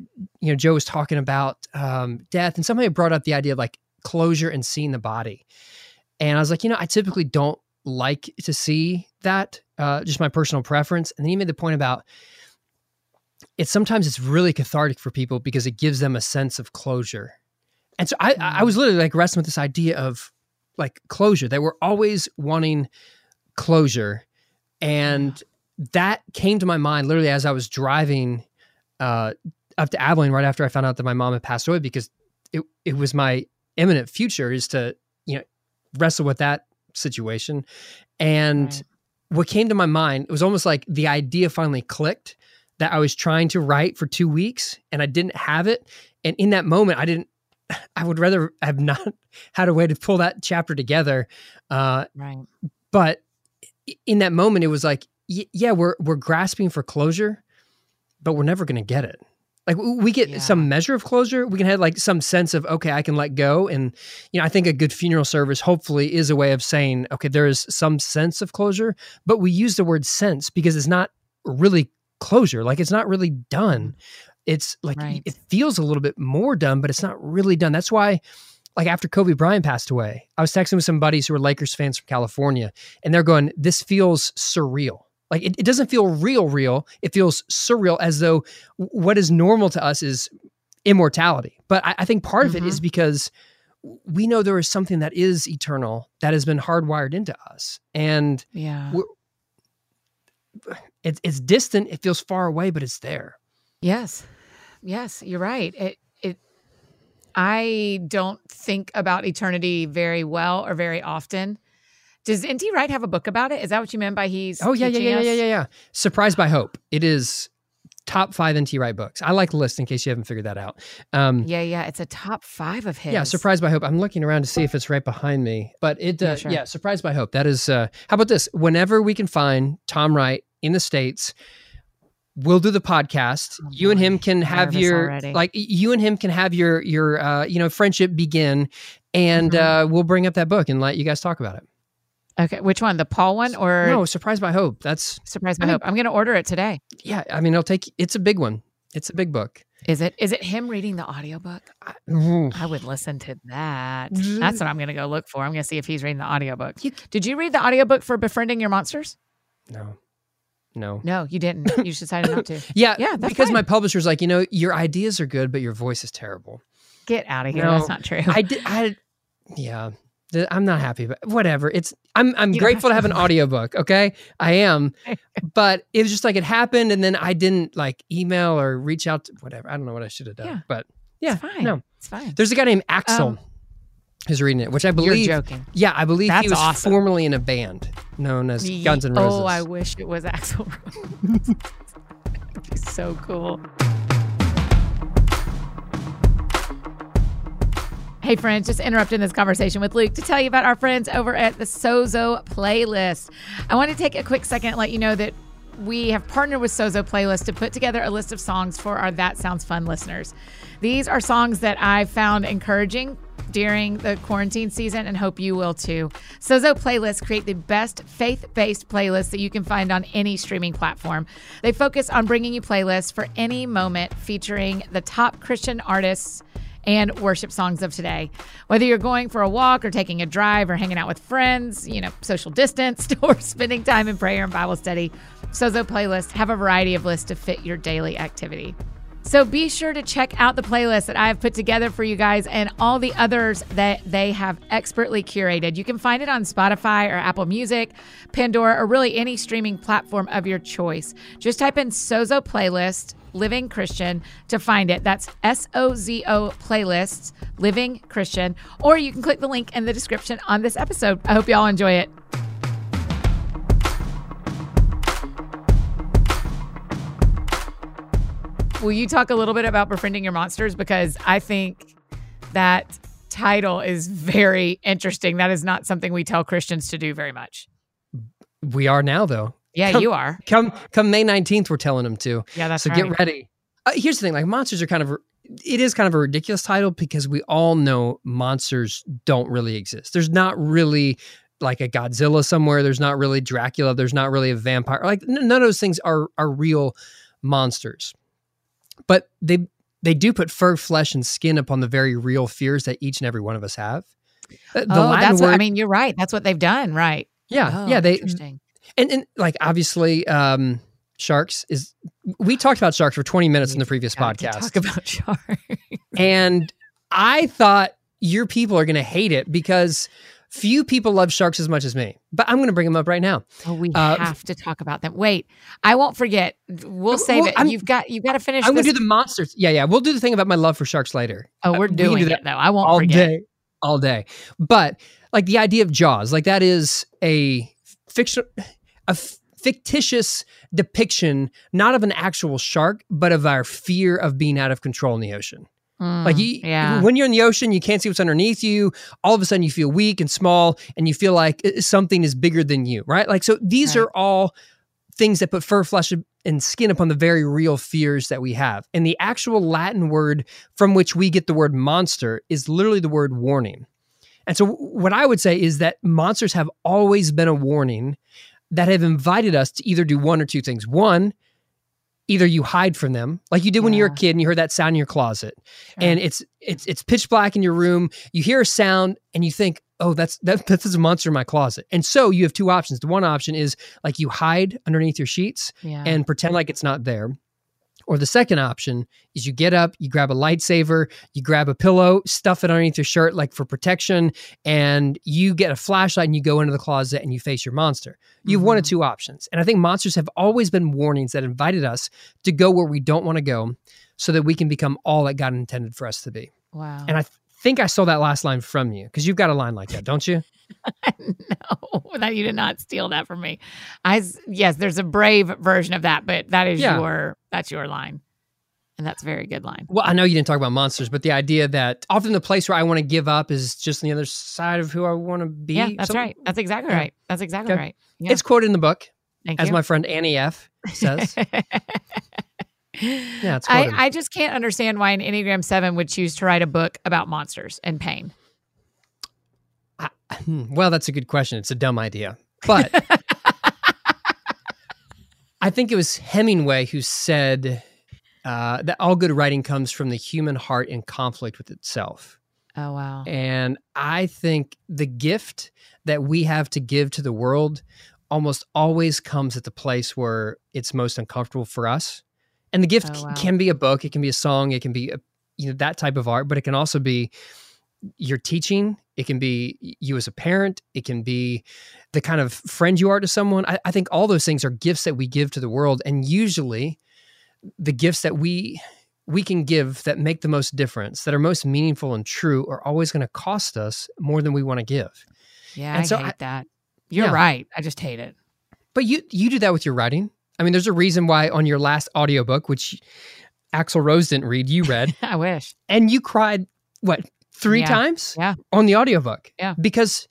you know, Joe was talking about um, death, and somebody brought up the idea of like closure and seeing the body. And I was like, you know, I typically don't like to see that, uh, just my personal preference. And then he made the point about it's sometimes it's really cathartic for people because it gives them a sense of closure. And so I, I was mm. literally like wrestling with this idea of like closure. They were always wanting closure. And that came to my mind literally as I was driving uh, up to Abilene right after I found out that my mom had passed away because it, it was my imminent future is to, you know, wrestle with that situation. And right. what came to my mind, it was almost like the idea finally clicked that I was trying to write for two weeks and I didn't have it. And in that moment, I didn't I would rather have not [LAUGHS] had a way to pull that chapter together. Uh, right. But in that moment, it was like, yeah, we're we're grasping for closure, but we're never going to get it. Like we get yeah. some measure of closure, we can have like some sense of okay, I can let go, and you know, I think a good funeral service hopefully is a way of saying okay, there is some sense of closure, but we use the word sense because it's not really closure, like it's not really done. It's like right. it feels a little bit more done, but it's not really done. That's why, like after Kobe Bryant passed away, I was texting with some buddies who were Lakers fans from California, and they're going, "This feels surreal." Like it, it doesn't feel real, real. It feels surreal, as though what is normal to us is immortality. But I, I think part mm-hmm. of it is mm-hmm. because we know there is something that is eternal that has been hardwired into us, and yeah, it's it's distant. It feels far away, but it's there. Yes, yes, you're right. It it. I don't think about eternity very well or very often. Does N.T. Wright have a book about it? Is that what you meant by he's? Oh yeah, yeah, yeah, yeah, yeah, yeah. Surprised by Hope. It is top five NT Wright books. I like the list in case you haven't figured that out. Um, yeah, yeah, it's a top five of his. Yeah, Surprised by Hope. I'm looking around to see if it's right behind me, but it. Uh, yeah, sure. yeah, Surprised by Hope. That is. Uh, how about this? Whenever we can find Tom Wright in the states, we'll do the podcast. Oh, you and him can have your already. like. You and him can have your your uh, you know friendship begin, and mm-hmm. uh, we'll bring up that book and let you guys talk about it. Okay, which one? The Paul one or no? Surprise by Hope. That's Surprise by I Hope. I'm going to order it today. Yeah, I mean, it'll take. It's a big one. It's a big book. Is it? Is it him reading the audiobook? I, I would listen to that. That's what I'm going to go look for. I'm going to see if he's reading the audiobook. You, Did you read the audiobook for Befriending Your Monsters? No. No. No, you didn't. You should decided not to. [LAUGHS] yeah. Yeah. because fine. my publisher's like, you know, your ideas are good, but your voice is terrible. Get out of here. No, that's not true. I did. I, yeah. I'm not happy, but whatever. It's I'm I'm you grateful to have an [LAUGHS] audiobook, okay? I am. but it was just like it happened and then I didn't like email or reach out to whatever. I don't know what I should have done. Yeah. But yeah, it's fine. No. It's fine. There's a guy named Axel. um, who's reading it, which I believe You're joking. Yeah, I believe That's he was awesome. formerly in a band known as Guns N' Roses. Oh, I wish it was [LAUGHS] Axl Rose. so cool. Hey, friends, just interrupting this conversation with Luke to tell you about our friends over at the Sozo Playlist. I want to take a quick second and let you know that we have partnered with Sozo Playlist to put together a list of songs for our That Sounds Fun listeners. These are songs that I found encouraging during the quarantine season and hope you will too. Sozo Playlists create the best faith based playlists that you can find on any streaming platform. They focus on bringing you playlists for any moment featuring the top Christian artists and worship songs of today. Whether you're going for a walk or taking a drive or hanging out with friends, you know, social distanced [LAUGHS] or spending time in prayer and Bible study, Sozo playlists have a variety of lists to fit your daily activity. So be sure to check out the playlist that I have put together for you guys and all the others that they have expertly curated. You can find it on Spotify or Apple Music, Pandora, or really any streaming platform of your choice. Just type in Sozo Playlist Living Christian to find it. That's S O Z O playlists, Living Christian. Or you can click the link in the description on this episode. I hope y'all enjoy it. Will you talk a little bit about befriending your monsters? Because I think that title is very interesting. That is not something we tell Christians to do very much. We are now, though. Yeah, come, you are. Come come May 19th, we're telling them to. Yeah, that's right. so right. get ready. Uh, here's the thing: like monsters are kind of it is kind of a ridiculous title because we all know monsters don't really exist. There's not really like a Godzilla somewhere. There's not really Dracula. There's not really a vampire. Like none of those things are are real monsters. But they they do put fur, flesh, and skin upon the very real fears that each and every one of us have. Uh, the oh, Latin that's word, what I mean. You're right. That's what they've done, right? Yeah, oh, yeah. They and and like obviously um sharks is we talked about sharks for 20 minutes in the previous podcast talk about sharks and i thought your people are going to hate it because few people love sharks as much as me but i'm going to bring them up right now. Oh we uh, have to talk about them. Wait i won't forget. We'll save well, it. I'm, you've got you've got to finish i'm going to do the monsters. Yeah yeah we'll do the thing about my love for sharks later. Oh we're uh, doing we do it though. I won't all forget. day all day. But like the idea of jaws like that is a fiction a fictitious depiction not of an actual shark but of our fear of being out of control in the ocean mm, like you, yeah. when you're in the ocean you can't see what's underneath you all of a sudden you feel weak and small and you feel like something is bigger than you right like so these right. are all things that put fur flesh and skin upon the very real fears that we have and the actual latin word from which we get the word monster is literally the word warning and so what i would say is that monsters have always been a warning that have invited us to either do one or two things. One, either you hide from them like you did when you were a kid and you heard that sound in your closet. And it's it's it's pitch black in your room. You hear a sound and you think oh that's that, [LAUGHS] that's a monster in my closet. And so you have two options. The one option is like you hide underneath your sheets yeah. and pretend like it's not there or the second option is you get up, you grab a lightsaber, you grab a pillow, stuff it underneath your shirt, like for protection, and you get a flashlight and you go into the closet and you face your monster. You have one of Mhm. two options. And I think monsters have always been warnings that invited us to go where we don't want to go so that we can become all that God intended for us to be. wow. And I think I saw that last line from you because you've got a line like that, don't you? [LAUGHS] no, that you did not steal that from me. I yes, there's a brave version of that, but that is Yeah. your that's your line, and that's a very good line. Well, I know you didn't talk about monsters, but the idea that often the place where I want to give up is just on the other side of who I want to be. yeah, that's right. That's exactly Yeah. right. That's exactly Okay. right. Yeah. It's quoted in the book, Thank as you. my friend Annie F says. [LAUGHS] yeah, it's I. I just can't understand why an Enneagram Seven would choose to write a book about monsters and pain. Hmm, well, that's a good question. It's a dumb idea. But [LAUGHS] I think it was Hemingway who said uh, that all good writing comes from the human heart in conflict with itself. Oh wow. And I think the gift that we have to give to the world almost always comes at the place where it's most uncomfortable for us. And the gift Oh, wow. can be a book, it can be a song, it can be a, you know that type of art, but it can also be your teaching, it can be you as a parent, it can be the kind of friend you are to someone. I, I think all those things are gifts that we give to the world, and usually the gifts that we we can give that make the most difference, that are most meaningful and true, are always going to cost us more than we want to give. Yeah, And I so hate I- that. You're Yeah. right. I just hate it. But you you do that with your writing. I mean, there's a reason why on your last audiobook, which Axl Rose didn't read, you read, [LAUGHS] I wish. and you cried what three Yeah. times Yeah. on the audiobook. Yeah. Because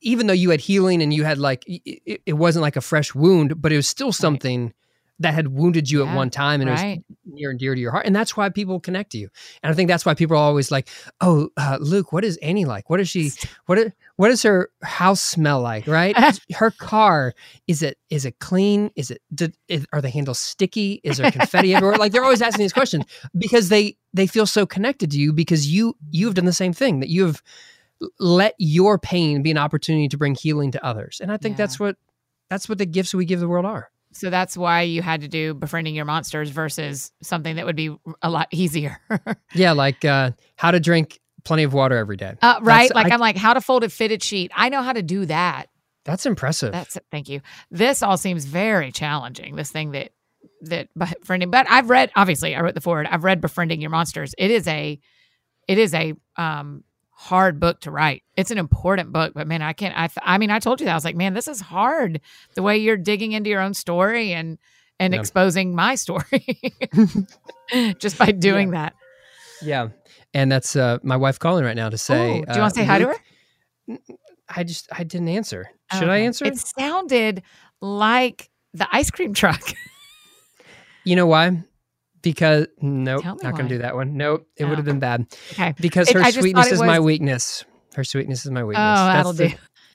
even though you had healing and you had like i- i- it wasn't like a fresh wound, but it was still something that had wounded you Yeah, at one time and it was near and dear to your heart. And that's why people connect to you. And I think that's why people are always like, "Oh, uh, Luke, what is Annie like? What is she? What is, what does her house smell like? Right? [LAUGHS] her car is it is it clean? Is it did, is, are the handles sticky? Is there confetti everywhere? Like they're always asking these questions because they they feel so connected to you because you you've done the same thing that you have let your pain be an opportunity to bring healing to others. And I think Yeah. that's what that's what the gifts we give the world are. So that's why you had to do befriending your monsters versus something that would be a lot easier. [LAUGHS] Yeah, like uh, how to drink plenty of water every day. Uh, right? That's- Like I- I'm like, how to fold a fitted sheet. I know how to do that. That's impressive. That's. Thank you. This all seems very challenging. This thing that that befriending, but I've read. Obviously, I wrote the forward. I've read befriending your monsters. It is a, it is a um hard book to write. It's an important book, but man, I can't. I th- I mean, I told you that I was like, man, this is hard. The way you're digging into your own story and and Yeah. exposing my story [LAUGHS] [LAUGHS] just by doing that. yeah, and that's uh, my wife calling right now to say. Ooh, do you want to say uh, hi to her? I just I didn't answer. Should I answer? It sounded like the ice cream truck. You know why? Because nope, not gonna do that one. Nope, it Oh. would have been bad. Okay. Because her I just thought sweetness it is my weakness. Her sweetness is my weakness. Oh, weakness. that'll the, do.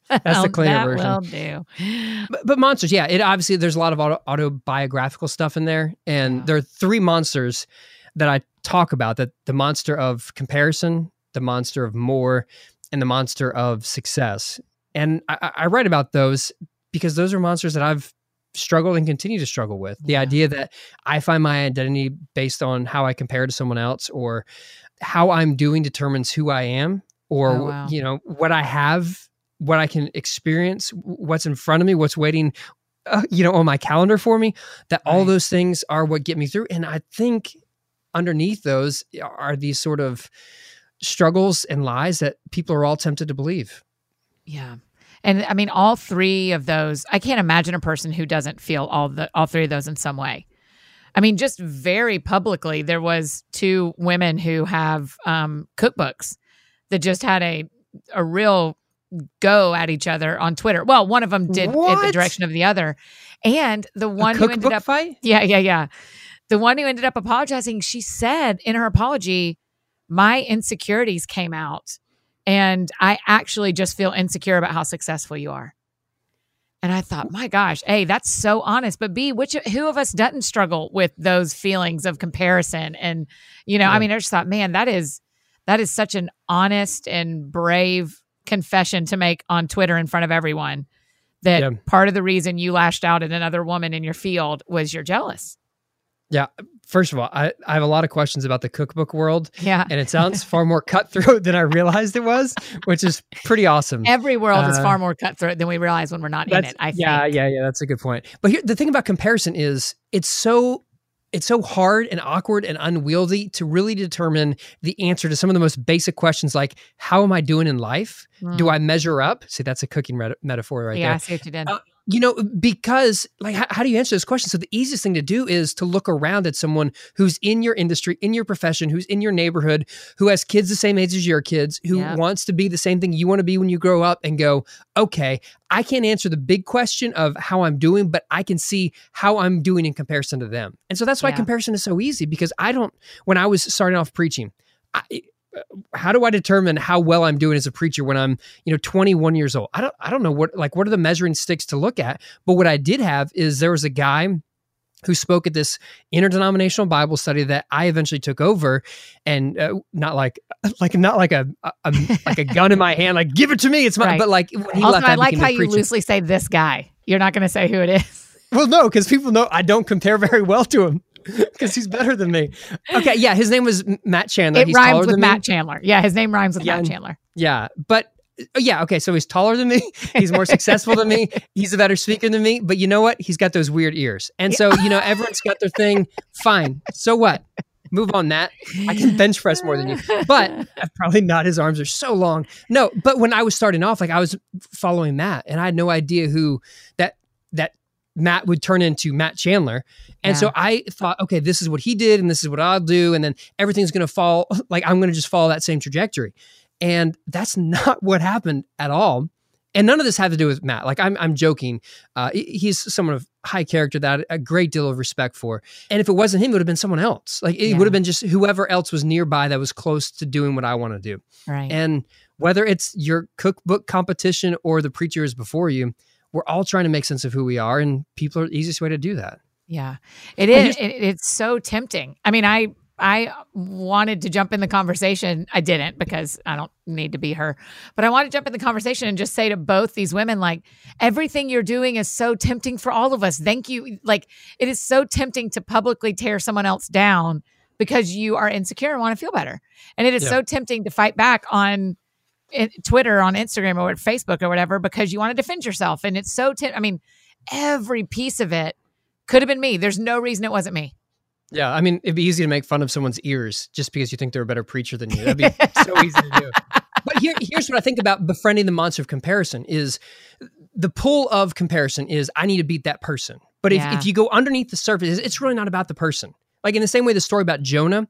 [LAUGHS] That's the cleaner that version. will do. But, but monsters, yeah. It obviously there's a lot of auto, autobiographical stuff in there, and Yeah. there are three monsters that I talk about: that the monster of comparison, the monster of more, and the monster of success. And I- I write about those because those are monsters that I've struggled and continue to struggle with. The Yeah. idea that I find my identity based on how I compare to someone else, or how I'm doing determines who I am, or Oh, wow. you know what I have, what I can experience, what's in front of me, what's waiting, uh, you know, on my calendar for me. That all those things are what get me through. And I think underneath those are these sort of struggles and lies that people are all tempted to believe. Yeah. And I mean, all three of those, I can't imagine a person who doesn't feel all the all three of those in some way. I mean, just very publicly, there was two women who have um, cookbooks that just had a a real go at each other on Twitter. Well, one of them did in the direction of the other, and the one who ended up fight. Yeah, yeah, yeah. The one who ended up apologizing, she said in her apology, my insecurities came out and I actually just feel insecure about how successful you are. And I thought, my gosh, A, that's so honest. But B, which who of us doesn't struggle with those feelings of comparison? And, you know, yeah. I mean, I just thought, man, that is that is such an honest and brave confession to make on Twitter in front of everyone. That yeah. part of the reason you lashed out at another woman in your field was you're jealous. Yeah. First of all, I, I have a lot of questions about the cookbook world. Yeah. And it sounds [LAUGHS] far more cutthroat than I realized it was, which is pretty awesome. Every world uh, is far more cutthroat than we realize when we're not in it. I think. Yeah, yeah, yeah. That's a good point. But here, the thing about comparison is it's so it's so hard and awkward and unwieldy to really determine the answer to some of the most basic questions like how am i doing in life mm. do i measure up see that's a cooking metaphor right yeah, there i see what you did uh, you know, because like, how, how, do you answer this question? So the easiest thing to do is to look around at someone who's in your industry, in your profession, who's in your neighborhood, who has kids the same age as your kids, who yep. wants to be the same thing you want to be when you grow up, and go, okay, I can't answer the big question of how I'm doing, but I can see how I'm doing in comparison to them. And so that's why yeah. comparison is so easy because I don't. When I was starting off preaching, I, how do I determine how well I'm doing as a preacher when I'm, you know, 21 years old? I don't I don't know what like what are the measuring sticks to look at. But what I did have is there was a guy who spoke at this interdenominational Bible study that I eventually took over, and uh, not like [LAUGHS] like not like a, a, like a gun in my hand, like give it to me. It's my right. but like when he also, left, I, I like how you loosely say this guy. You're not going to say who it is. Well, no, because people know I don't compare very well to him [LAUGHS] because he's better than me. Okay, yeah, his name was Matt Chandler. It he's rhymes with Matt me. Chandler. Yeah, his name rhymes with yeah, Matt Chandler. Yeah, but uh, yeah, okay, so he's taller than me. [LAUGHS] He's more successful than me. He's a better speaker than me. But you know what? He's got those weird ears, and so you know everyone's got their thing. Fine. So what? Move on, Matt. I can bench press more than you, but probably not. His arms are so long. No, but when I was starting off, like I was following Matt, and I had no idea who that that Matt would turn into Matt Chandler. And yeah. so I thought, okay, this is what he did and this is what I'll do. And then everything's going to fall, [LAUGHS] like I'm going to just follow that same trajectory. And that's [LAUGHS] not what happened at all. And none of this had to do with Matt. Like I'm, I'm joking. Uh, he's someone of high character that a great deal of respect for. And if it wasn't him, it would have been someone else. Like it yeah. would have been just whoever else was nearby that was close to doing what I want to do. Right. And whether it's your cookbook competition or the preacher is before you, we're all trying to make sense of who we are, and people are the easiest way to do that. Yeah, it is. It, it's so tempting. I mean, I I wanted to jump in the conversation. I didn't because I don't need to be her, but I want to jump in the conversation and just say to both these women, like, everything you're doing is so tempting for all of us. Thank you. Like, it is so tempting to publicly tear someone else down because you are insecure and want to feel better. And it is yeah. so tempting to fight back on Twitter, on Instagram, or Facebook, or whatever, because you want to defend yourself. And it's so, t- I mean, every piece of it could have been me. There's no reason it wasn't me. Yeah, I mean, it'd be easy to make fun of someone's ears just because you think they're a better preacher than you. That'd be so [LAUGHS] easy to do. But here, here's what I think about befriending the monster of comparison: is the pull of comparison is I need to beat that person. But if, yeah. if you go underneath the surface, it's really not about the person. Like in the same way, the story about Jonah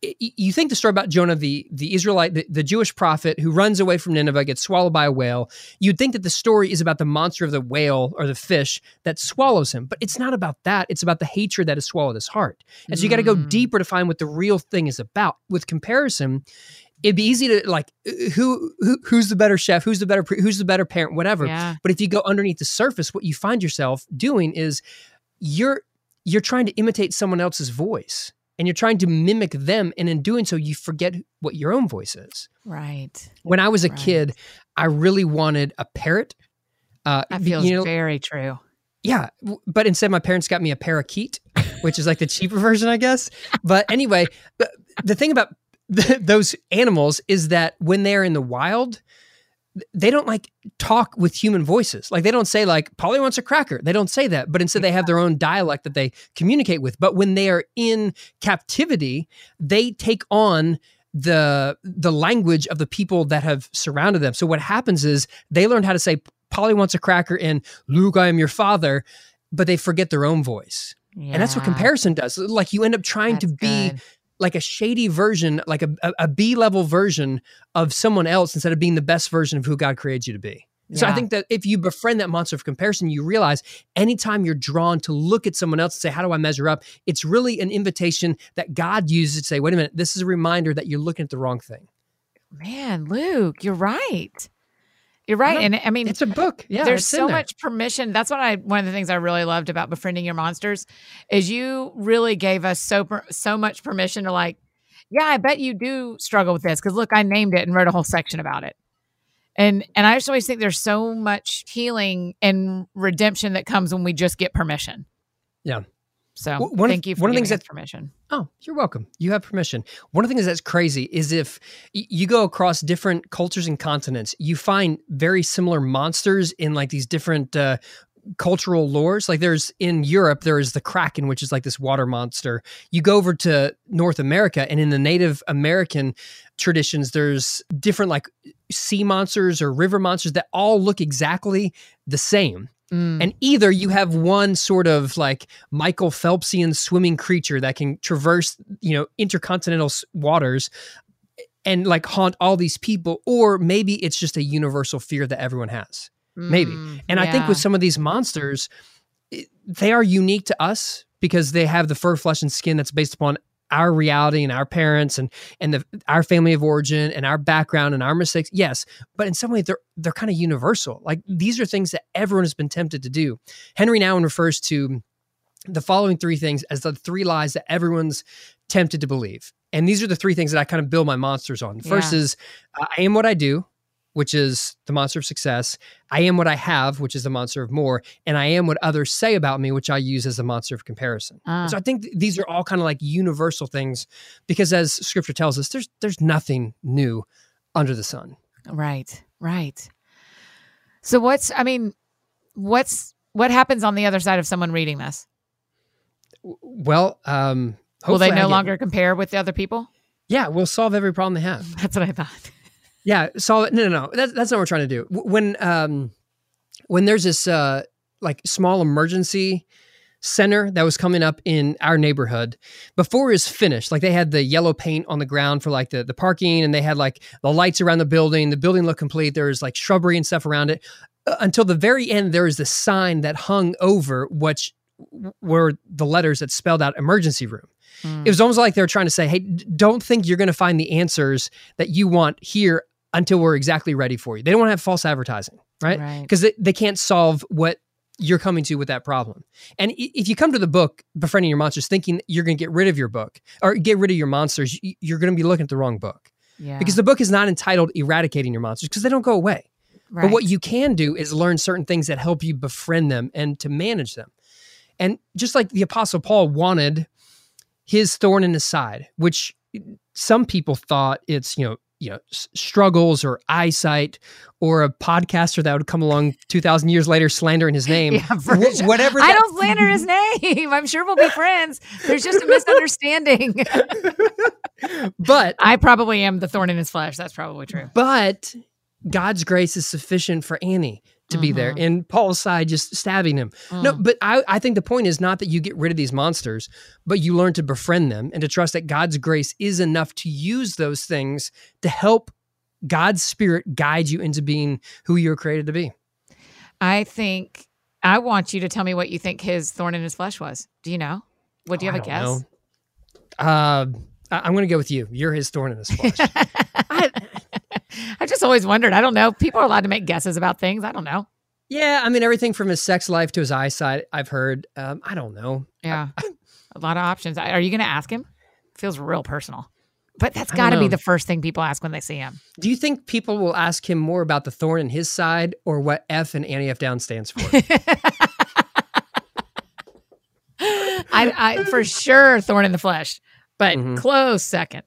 you think the story about Jonah, the the Israelite, the, the, Jewish prophet who runs away from Nineveh, gets swallowed by a whale. You'd think that the story is about the monster of the whale or the fish that swallows him, but it's not about that. It's about the hatred that has swallowed his heart. And so you got to go mm. deeper to find what the real thing is about. With comparison, it'd be easy to like who, who who's the better chef, who's the better who's the better parent, whatever. Yeah. But if you go underneath the surface, what you find yourself doing is you're you're trying to imitate someone else's voice and you're trying to mimic them and in doing so you forget what your own voice is. Right. When i was a right. kid i really wanted a parrot uh that feels you know, very true. Yeah but instead my parents got me a parakeet which is like the cheaper [LAUGHS] version i guess. But anyway the thing about [LAUGHS] those animals is that when they're in the wild they don't like talk with human voices. Like they don't say like Polly wants a cracker. They don't say that, but instead they have their own dialect that they communicate with. But when they are in captivity, they take on the the language of the people that have surrounded them. So what happens is they learn how to say Polly wants a cracker and Luke, I am your father, but they forget their own voice. Yeah. And that's what comparison does. Like you end up trying that's to be good like a shady version, like a, a, a B level version of someone else instead of being the best version of who God created you to be. Yeah. So I think that if you befriend that monster of comparison, you realize anytime you're drawn to look at someone else and say, How do I measure up? It's really an invitation that God uses to say, Wait a minute, this is a reminder that you're looking at the wrong thing. Man, Luke, you're right. You're right. And I mean, it's a book. Yeah. There's so there. much permission. That's what I, one of the things I really loved about befriending your monsters is you really gave us so, so much permission to like, yeah, I bet you do struggle with this. Cause look, I named it and wrote a whole section about it. And, and I just always think there's so much healing and redemption that comes when we just get permission. Yeah. So one thank of, you for one of the things that permission. Oh, you're welcome. You have permission. One of the things that's crazy is if you go across different cultures and continents, you find very similar monsters in like these different uh, cultural lores. Like there's in Europe, there is the Kraken, which is like this water monster. You go over to North America, and in the Native American traditions, there's different like sea monsters or river monsters that all look exactly the same. Mm. And either you have one sort of like Michael Phelpsian swimming creature that can traverse, you know, intercontinental waters and like haunt all these people, or maybe it's just a universal fear that everyone has. Mm, maybe. And yeah. I think with some of these monsters, they are unique to us because they have the fur, flesh, and skin that's based upon our reality and our parents and and the our family of origin and our background and our mistakes yes but in some way they're they're kind of universal. Like these are things that everyone has been tempted to do. Henri Nouwen refers to the following three things as the three lies that everyone's tempted to believe. And these are the three things that i kind of build my monsters on. The first yeah. is uh, i am what i do which is the monster of success. I am what I have, which is the monster of more, and I am what others say about me, which I use as the monster of comparison. Uh. So I think th- these are all kind of like universal things because as scripture tells us, there's there's nothing new under the sun. Right. Right. So what's I mean, what's what happens on the other side of someone reading this? Well, um will they no get, longer compare with the other people? Yeah, we'll solve every problem they have. [LAUGHS] That's what I thought. Yeah, solid. No, no, no. That's that's not what we're trying to do. When um, when there's this uh like small emergency center that was coming up in our neighborhood before it was finished like they had the yellow paint on the ground for like the, the parking and they had like the lights around the building the building looked complete there was like shrubbery and stuff around it uh, until the very end there was this sign that hung over which were the letters that spelled out emergency room mm. it was almost like they were trying to say hey don't think you're going to find the answers that you want here until we're exactly ready for you. They don't want to have false advertising, right? Because right. they, they can't solve what you're coming to with that problem. And if you come to the book, Befriending Your Monsters, thinking you're going to get rid of your book or get rid of your monsters, you're going to be looking at the wrong book. Yeah. Because the book is not entitled Eradicating Your Monsters because they don't go away. Right. But what you can do is learn certain things that help you befriend them and to manage them. And just like the Apostle Paul wanted his thorn in his side, which some people thought it's, you know, you know struggles or eyesight or a podcaster that would come along 2000 years later slandering his [LAUGHS] name. yeah, sure. whatever i don't slander his name. I'm sure we'll be friends. There's just a misunderstanding. [LAUGHS] But i probably am the thorn in his flesh. That's probably true. But god's grace is sufficient for annie to mm-hmm. be there mm-hmm. and Paul's side just stabbing him. Mm. No, but I, I think the point is not that you get rid of these monsters, but you learn to befriend them and to trust that God's grace is enough to use those things to help God's spirit guide you into being who you're created to be. I think I want you to tell me what you think his thorn in his flesh was. Do you know? What do you oh, have a guess? Know. Uh, I'm going to go with you. You're his thorn in his [LAUGHS] flesh. I, I just always wondered. I don't know. People are allowed to make guesses about things. I don't know. Yeah, I mean everything from his sex life to his eyesight. I've heard. Um, I don't know. Yeah, [LAUGHS] a lot of options. Are you going to ask him? Feels real personal. But that's got to be the first thing people ask when they see him. Do you think people will ask him more about the thorn in his side or what F and Annie F Down stands for? [LAUGHS] I, I, for sure thorn in the flesh, but mm-hmm. close second.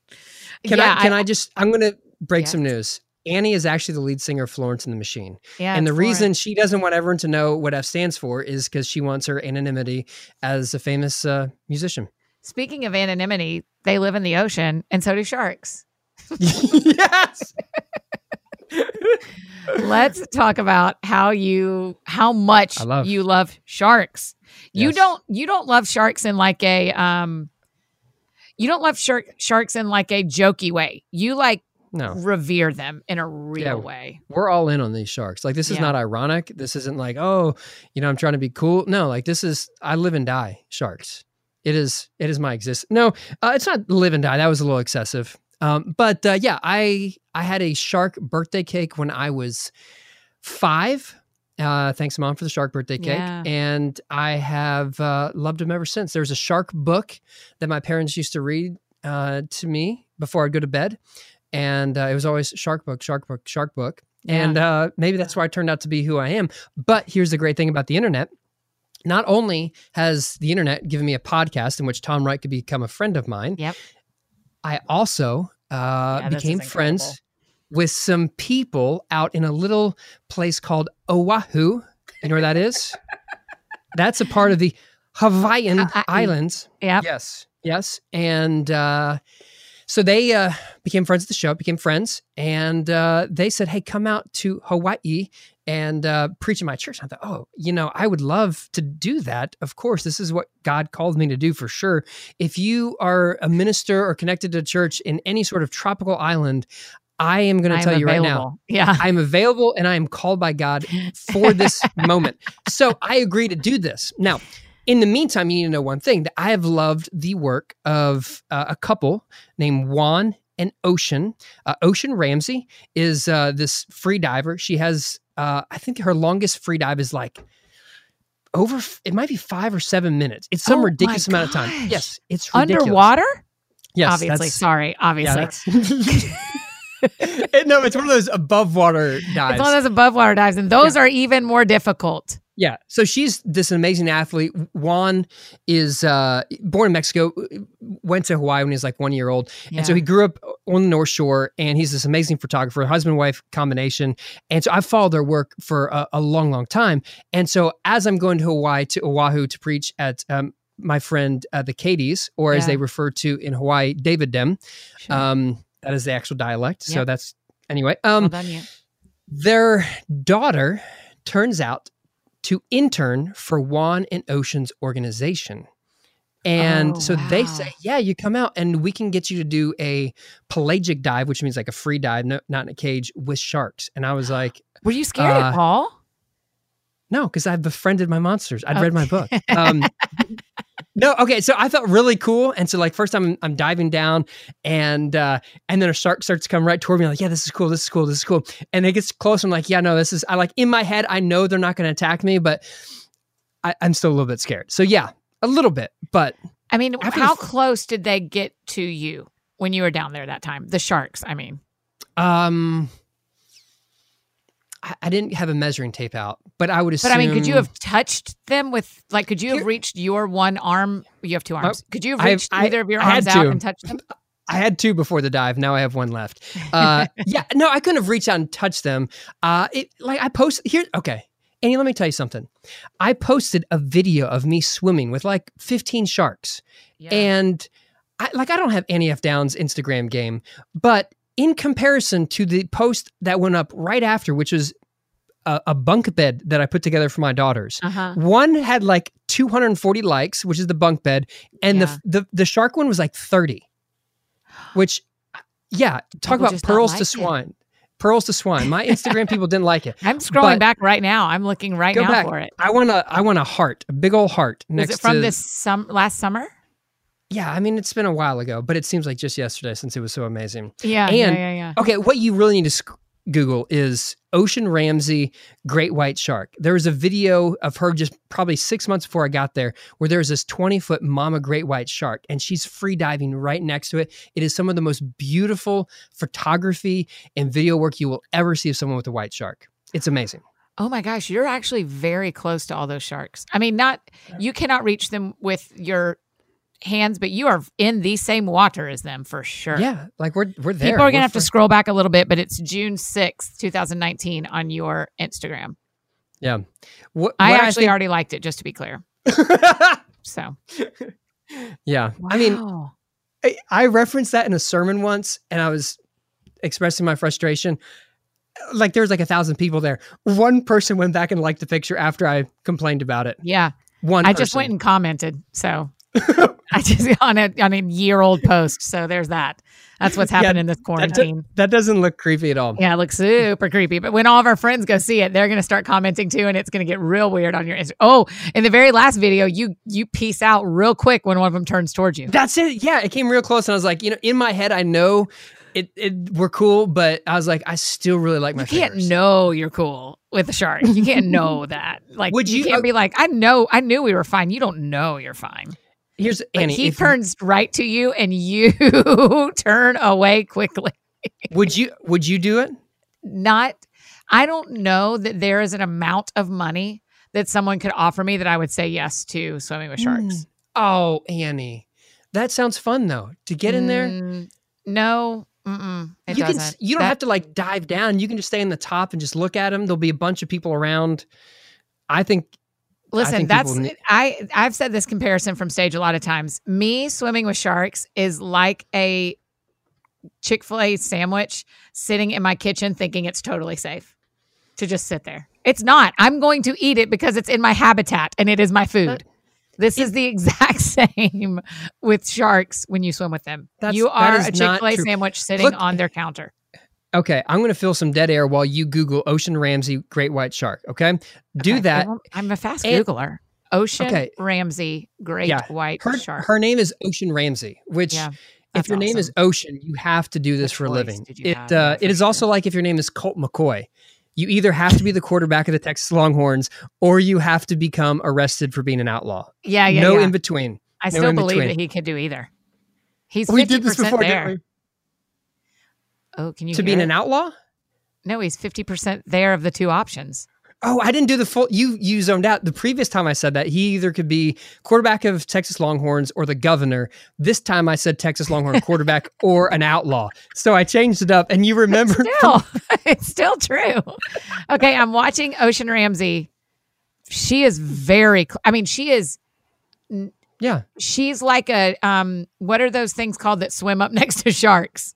Can yeah, I? Can I, I just? I'm going to break some news. Annie is actually the lead singer of Florence and the Machine. Yeah, and the Florence. reason she doesn't want everyone to know what F stands for is because she wants her anonymity as a famous uh, musician. Speaking of anonymity, they live in the ocean, and so do sharks. [LAUGHS] yes. [LAUGHS] Let's talk about how you how much love. you love sharks. You don't you don't love sharks in like a um you don't love shark sharks in like a jokey way. You like no revere them in a real yeah, way. We're all in on these sharks. Like this is yeah. not ironic. This isn't like, oh, you know, I'm trying to be cool. No, like this is I live and die sharks. It is it is my existence. No, uh, it's not live and die. That was a little excessive. Um, but uh, yeah, I I had a shark birthday cake when I was five. Uh, thanks, mom, for the shark birthday cake. Yeah. And I have uh, loved him ever since. There's a shark book that my parents used to read uh, to me before I'd go to bed. And uh, it was always shark book, shark book, shark book. Yeah. And uh, maybe that's why I turned out to be who I am. But here's the great thing about the internet. Not only has the internet given me a podcast in which Tom Wright could become a friend of mine, Yep. I also uh, Yeah, became friends. With some people out in a little place called Oahu. You know where that is? [LAUGHS] That's a part of the Hawaiian Hawaii. Islands. Yep. Yes, yes. And uh, so they uh, became friends at the show, became friends, and uh, they said, "Hey, come out to Hawaii and uh, preach in my church." And I thought, "Oh, you know, I would love to do that. Of course, this is what God called me to do for sure. If you are a minister or connected to a church in any sort of tropical island." I am going to tell you right now. Yeah. I'm available and I am called by God for [LAUGHS] this moment. So I agree to do this. Now, in the meantime, you need to know one thing that I have loved the work of uh, a couple named Juan and Ocean. Uh, Ocean Ramsey is uh, this free diver. She has, uh, I think her longest free dive is like over, it might be five or seven minutes. It's some Oh ridiculous amount of time. Yes, it's ridiculous. Underwater? Yes, obviously. that's- Sorry. Obviously. Yeah, [LAUGHS] [LAUGHS] [LAUGHS] that's- no, it's one of those above water dives. it's one of those above water dives, and those are even more difficult. Yeah. So she's this amazing athlete. Juan is uh, born in Mexico, went to Hawaii when he was like one year old. And so he grew up on the North Shore and he's this amazing photographer, husband wife combination. And so I've followed their work for a, a long, long time. And so as I'm going to Hawaii, to Oahu to preach at um, my friend, uh, the Cadies, or as they refer to in Hawaii, David Dem. Sure. Um, that is the actual dialect. So that's, anyway. Um, well done, their daughter turns out to intern for Juan and Ocean's organization. And Oh, so they say, yeah, you come out and we can get you to do a pelagic dive, which means like a free dive, no, not in a cage with sharks. And I was [GASPS] like, Were you scared uh, at all? no, because I've befriended my monsters. I'd read my book. Um, [LAUGHS] no, okay. So I felt really cool, and so like first time I'm, I'm diving down, and uh, and then a shark starts to come right toward me. I'm like, yeah, this is cool. This is cool. This is cool. And it gets closer. I'm like, yeah, no, this is. I like in my head, I know they're not going to attack me, but I, I'm still a little bit scared. So yeah, a little bit, but I mean, how f- close did they get to you when you were down there that time? The sharks, I mean. um, I, I didn't have a measuring tape out, but I would assume. But I mean, could you have touched them with, like, could you have reached your one arm? You have two arms. could you have I reached I- either of your I arms out to. and touched them? I had two before the dive. Now I have one left. Uh, [LAUGHS] yeah, no, I couldn't have reached out and touched them. Uh, it, like I posted here. Okay, Annie, let me tell you something. I posted a video of me swimming with like 15 sharks, Yeah. and I like I don't have Annie F Downs Instagram game, but in comparison to the post that went up right after, which was a, a bunk bed that I put together for my daughters. uh-huh. One had like 240 likes, which is the bunk bed, and Yeah. the, the the shark one was like 30. Which, yeah, talk People about pearls like to it. swine. Pearls to swine. My Instagram people didn't like it. [LAUGHS] I'm scrolling back right now. I'm looking right now back. for it. I want a I want a heart, a big old heart Was next it from to this sum last summer? Yeah, I mean it's been a while ago, but it seems like just yesterday since it was so amazing. Yeah, And- yeah, yeah, yeah. Okay, what you really need to sc- Google is Ocean Ramsey Great White Shark. There was a video of her just probably six months before I got there where there's this 20 foot mama great white shark and she's free diving right next to it. It is some of the most beautiful photography and video work you will ever see of someone with a white shark. It's amazing. Oh my gosh, you're actually very close to all those sharks. I mean, not you cannot reach them with your hands, but you are in the same water as them for sure. Yeah, like we're we're there. People are We're gonna have to scroll back a little bit, but it's June sixth, two thousand nineteen, on your Instagram. Yeah. What, I what actually think- already liked it, just to be clear. [LAUGHS] So yeah. I mean, I, I referenced that in a sermon once and I was expressing my frustration. Like there's like a thousand people there. One person went back and liked the picture after I complained about it. yeah, One I just went and commented. So [LAUGHS] [LAUGHS] I just on a on a year old post. So there's that. That's what's Yeah, happened in this that, quarantine. that doesn't look creepy at all. Yeah, it looks super creepy. But when all of our friends go see it, they're going to start commenting too, and it's going to get real weird on your Instagram. Oh, in the very last video, you you peace out real quick when one of them turns towards you. That's it. Yeah, it came real close and I was like, you know, in my head I know it, it we're cool, but I was like, I still really like my You can't fingers. know you're cool. with a shark. You can't know [LAUGHS] that. Like Would you, you- can't uh, be like, I know, I knew we were fine. You don't know you're fine. Here's But Annie. he turns right to you and you [LAUGHS] turn away quickly. would you would you do it? Not, I don't know that there is an amount of money that someone could offer me that I would say yes to swimming with sharks. Oh, Annie, that sounds fun though. To get in there, Mm, no, mm-mm, it you can. doesn't. s- You don't That- have to like dive down. You can just stay in the top and just look at them. There'll be a bunch of people around. I think. Listen, think that's I I've said this comparison from stage a lot of times. Me swimming with sharks is like a Chick-fil-A sandwich sitting in my kitchen thinking it's totally safe to just sit there. It's not. I'm going to eat it because it's in my habitat and it is my food. This is the [LAUGHS] exact same with sharks when you swim with them. That's- you are a Chick-fil-A sandwich sitting Look- on their counter. Okay, I'm going to fill some dead air while you Google Ocean Ramsey Great White Shark. Okay, do Okay, that. I'm a fast And- Googler. Ocean Okay. Ramsey, great Yeah, white Her, shark. her name is Ocean Ramsey, which yeah, if your name is. Ocean, you have to do this for a living. It uh, it is also like if your name is Colt McCoy. You either have to be the quarterback of the Texas Longhorns or you have to become arrested for being an outlaw. yeah, yeah, no yeah. in between. I no still believe between. that he could do either. He's We did this before, there. Oh, can you To being it? an outlaw? No, he's fifty percent there of the two options. Oh, I didn't do the full. You you zoned out. The previous time I said that he either could be quarterback of Texas Longhorns or the governor. This time I said Texas Longhorn [LAUGHS] quarterback or an outlaw. So I changed it up, and you remember. Still, [LAUGHS] it's still true. Okay, I'm watching Ocean Ramsey. She is very. cl- I mean, she is. Yeah, She's like a. Um, what are those things called that swim up [LAUGHS] next to sharks?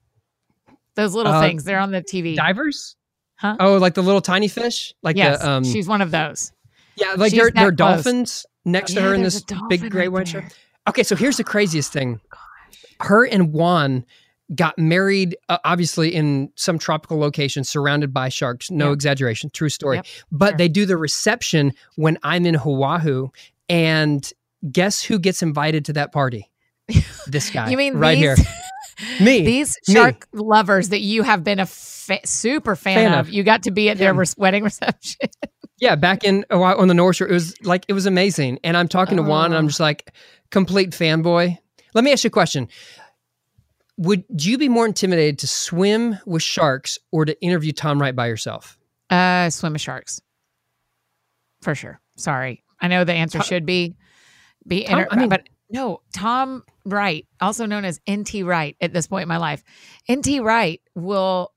Those little Uh, things. They're on the TV. divers. Huh? Oh, like the little tiny fish, like yes, the um. she's one of those. yeah, like she's there, there are close. dolphins next to Yeah, her in this big gray right white shark. Okay, so here's the craziest thing. Her and Juan got married, uh, obviously in some tropical location, surrounded by sharks. No Yep. exaggeration, true story. Yep, But sure. they do the reception when I'm in Oahu, and guess who gets invited to that party? [LAUGHS] This guy. You mean right these, here? [LAUGHS] [LAUGHS] Me. These Me. shark lovers that you have been a fa- super fan, Fan of, of. you got to be at their Yeah. res- wedding [LAUGHS] reception. Yeah, back in Oahu- on the North Shore, it was like it was amazing. And I'm talking to Juan, and I'm Oh. just like complete fanboy. Let me ask you a question: Would you be more intimidated to swim with sharks or to interview Tom Wright by yourself? Uh, swim with sharks, for sure. Sorry, I know the answer Tom- should be be, Tom- inter- I mean- but no, Tom Wright, also known as NT Wright, at this point in my life, NT Wright will.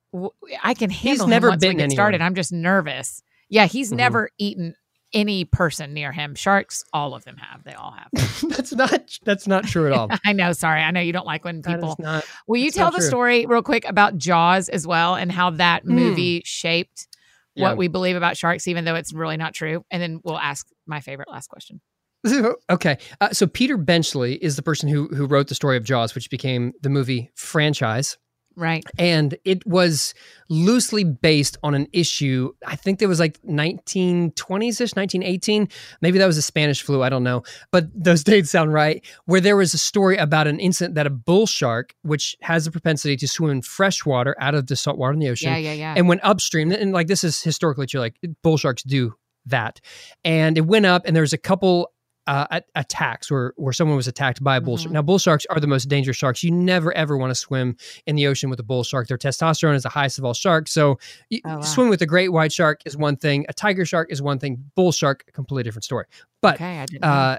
I can handle him never once we get anyone. started. I'm just nervous. Yeah, he's Mhm. never eaten any person near him. Sharks, all of them have. They all have. [LAUGHS] that's not that's not true at all. [LAUGHS] I know. Sorry, I know you don't like when people not. Will you tell the true. story real quick about Jaws as well and how that Mm. movie shaped Yeah. what we believe about sharks, even though it's really not true? And then we'll ask my favorite last question. [LAUGHS] okay, uh, so Peter Benchley is the person who who wrote the story of Jaws, which became the movie franchise. Right. and it was loosely based on an issue i think there was like 1920s-ish 1918 maybe that was the spanish flu i don't know but [LAUGHS] those dates sound right where there was a story about an incident that a bull shark which has a propensity to swim in fresh water out of the salt water in the ocean Yeah, yeah, yeah. and went upstream and like this is historically true like bull sharks do that and it went up and there was a couple uh, attacks where where someone was attacked by a bull shark. Mhm. Now bull sharks are the most dangerous sharks. You never ever want to swim in the ocean with a bull shark. Their testosterone is the highest of all sharks. So Oh, wow. swim with a great white shark is one thing. A tiger shark is one thing. Bull shark, completely different story. But okay, I didn't know. uh,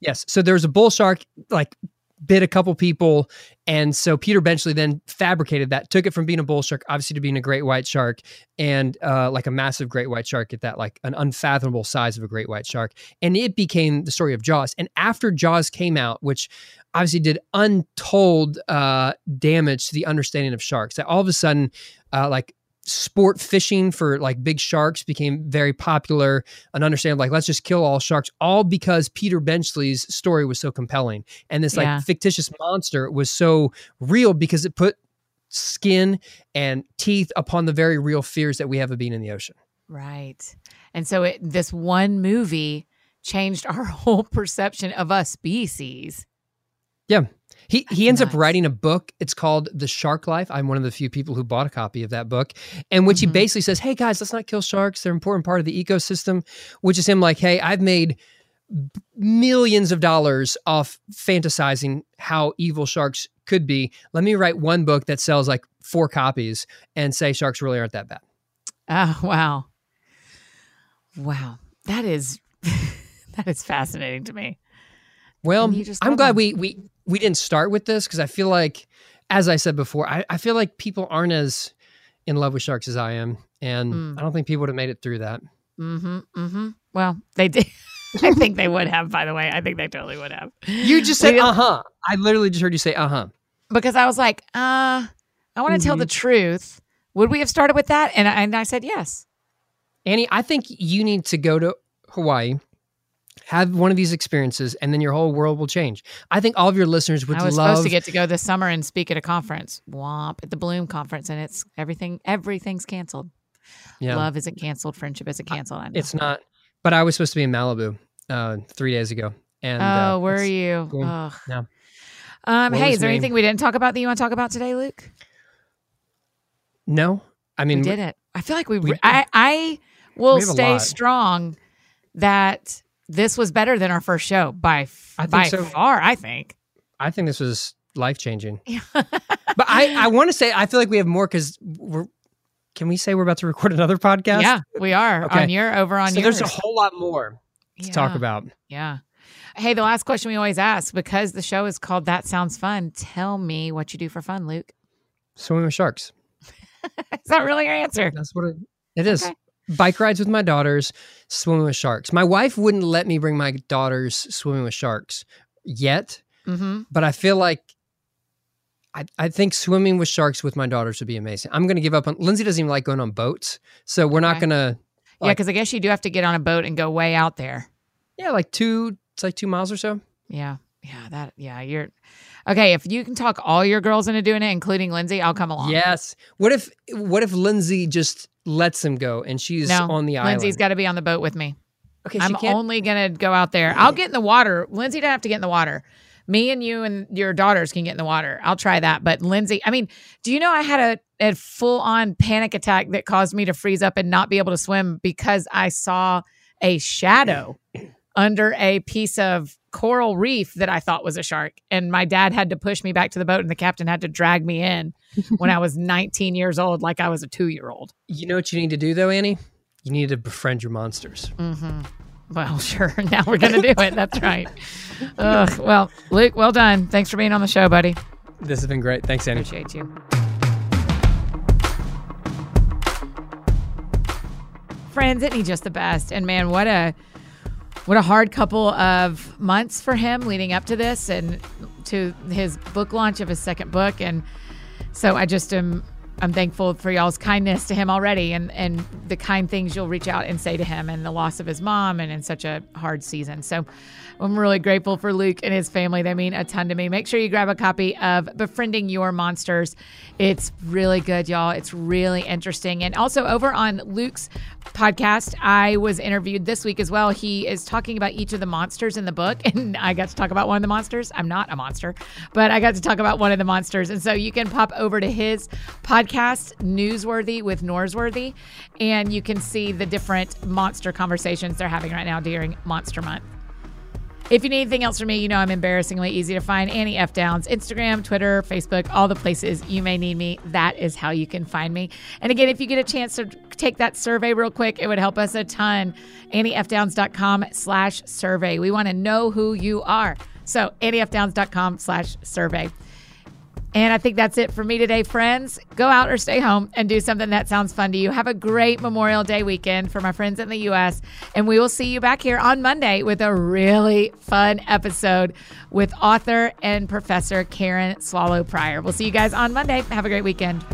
yes, so there was a bull shark like bit a couple people, and so Peter Benchley then fabricated that, took it from being a bull shark, obviously, to being a great white shark, and uh, like a massive great white shark at that, like an unfathomable size of a great white shark, and it became the story of Jaws. And after Jaws came out, which obviously did untold uh, damage to the understanding of sharks, that all of a sudden, uh, like sport fishing for like big sharks became very popular and understand like let's just kill all sharks all because peter benchley's story was so compelling and this like Yeah. fictitious monster was so real because it put skin and teeth upon the very real fears that we have of being in the ocean right. And so it, this one movie changed our [LAUGHS] whole perception of a species. He he ends up writing a book. It's called The Shark Life. I'm one of the few people who bought a copy of that book, and which Mm-hmm. he basically says, "Hey guys, let's not kill sharks. They're an important part of the ecosystem." Which is him like, "Hey, I've made millions of dollars off fantasizing how evil sharks could be. Let me write one book that sells like four copies and say sharks really aren't that bad." Oh, wow. Wow. That is [LAUGHS] that is fascinating to me. Well, I'm glad them. we we we didn't start with this because I feel like, as I said before, I, I feel like people aren't as in love with sharks as I am, and Mm. I don't think people would have made it through that. Mm-hmm. Mm-hmm. Well, they did. [LAUGHS] I think they would have, by the way. I think they totally would have. You just said uh huh. I literally just heard you say uh huh. because I was like, uh, I want to tell the truth. Would we have started with that? And I, and I said yes. Annie, I think you need to go to Hawaii, have one of these experiences, and then your whole world will change. I think all of your listeners would I was love. supposed to get to go this summer and speak at a conference, Womp, at the Bloom conference, and it's everything. Everything's canceled. yeah, Love isn't canceled. Friendship isn't canceled. It's not. But I was supposed to be in Malibu uh, three days ago, and oh, uh, were it's- you? Yeah. Um, hey, is there me. anything we didn't talk about that you want to talk about today, Luke? No, I mean we did it. I feel like we. we- I I will stay strong that this was better than our first show by f- I think by so. far. I think. I think this was life changing. [LAUGHS] But I, I want to say I feel like we have more because we're. Can we say we're about to record another podcast? Yeah, we are Okay. on your over on So yours. there's a whole lot more to talk about. Yeah. Hey, the last question we always ask because the show is called That Sounds Fun. Tell me what you do for fun, Luke. Swimming with sharks. [LAUGHS] Is that really your answer? That's what it, it is. Okay. Bike rides with my daughters, swimming with sharks. My wife wouldn't let me bring my daughters swimming with sharks yet, Mm-hmm. but I feel like I, I think swimming with sharks with my daughters would be amazing. I'm going to give up on Lindsay doesn't even like going on boats. So we're not going to, Yeah, because I guess you do have to get on a boat and go way out there. yeah, like two, it's like two miles or so. Yeah. Yeah. That, yeah. You're okay. If you can talk all your girls into doing it, including Lindsay, I'll come along. Yes. What if what if Lindsay just lets him go and she's No, on the island? Lindsay's got to be on the boat with me. okay, I'm can't. only going to go out there. I'll get in the water. Lindsay don't have to get in the water. Me and you and your daughters can get in the water. I'll try that. But Lindsay, I mean, do you know I had a, a full on panic attack that caused me to freeze up and not be able to swim because I saw a shadow [CLEARS THROAT] under a piece of coral reef that I thought was a shark. And my dad had to push me back to the boat and the captain had to drag me in [LAUGHS] when I was 19 years old, like I was a two year old. you know what you need to do though, Annie? You need to befriend your monsters. Mm-hmm. Well, [LAUGHS] sure. Now we're going to do it. That's right. Ugh. Well, Luke, well done. Thanks for being on the show, buddy. This has been great. Thanks, Annie. Appreciate you. Friends, isn't he just the best? And man, what a what a hard couple of months for him leading up to this and to his book launch of his second book. And so I just am I'm thankful for y'all's kindness to him already and and the kind things you'll reach out and say to him and the loss of his mom and in such a hard season. So I'm really grateful for Luke and his family. They mean a ton to me. Make sure you grab a copy of Befriending Your Monsters. It's really good, y'all. It's really interesting. And also over on Luke's podcast, I was interviewed this week as well. He is talking about each of the monsters in the book, [LAUGHS] and I got to talk about one of the monsters. I'm not a monster, but I got to talk about one of the monsters. And so you can pop over to his podcast, Newsworthy with Norsworthy, and you can see the different monster conversations they're having right now during Monster Month. If you need anything else from me, you know I'm embarrassingly easy to find. Annie F. Downs, Instagram, Twitter, Facebook, all the places you may need me. That is how you can find me. And again, if you get a chance to take that survey real quick, it would help us a ton. AnnieFDowns.com slash survey. We want to know who you are. So AnnieFDowns.com slash survey. And I think that's it for me today, friends. Go out or stay home and do something that sounds fun to you. Have a great Memorial Day weekend for my friends in the U.S. And we will see you back here on Monday with a really fun episode with author and professor Karen Swallow Prior. We'll see you guys on Monday. Have a great weekend.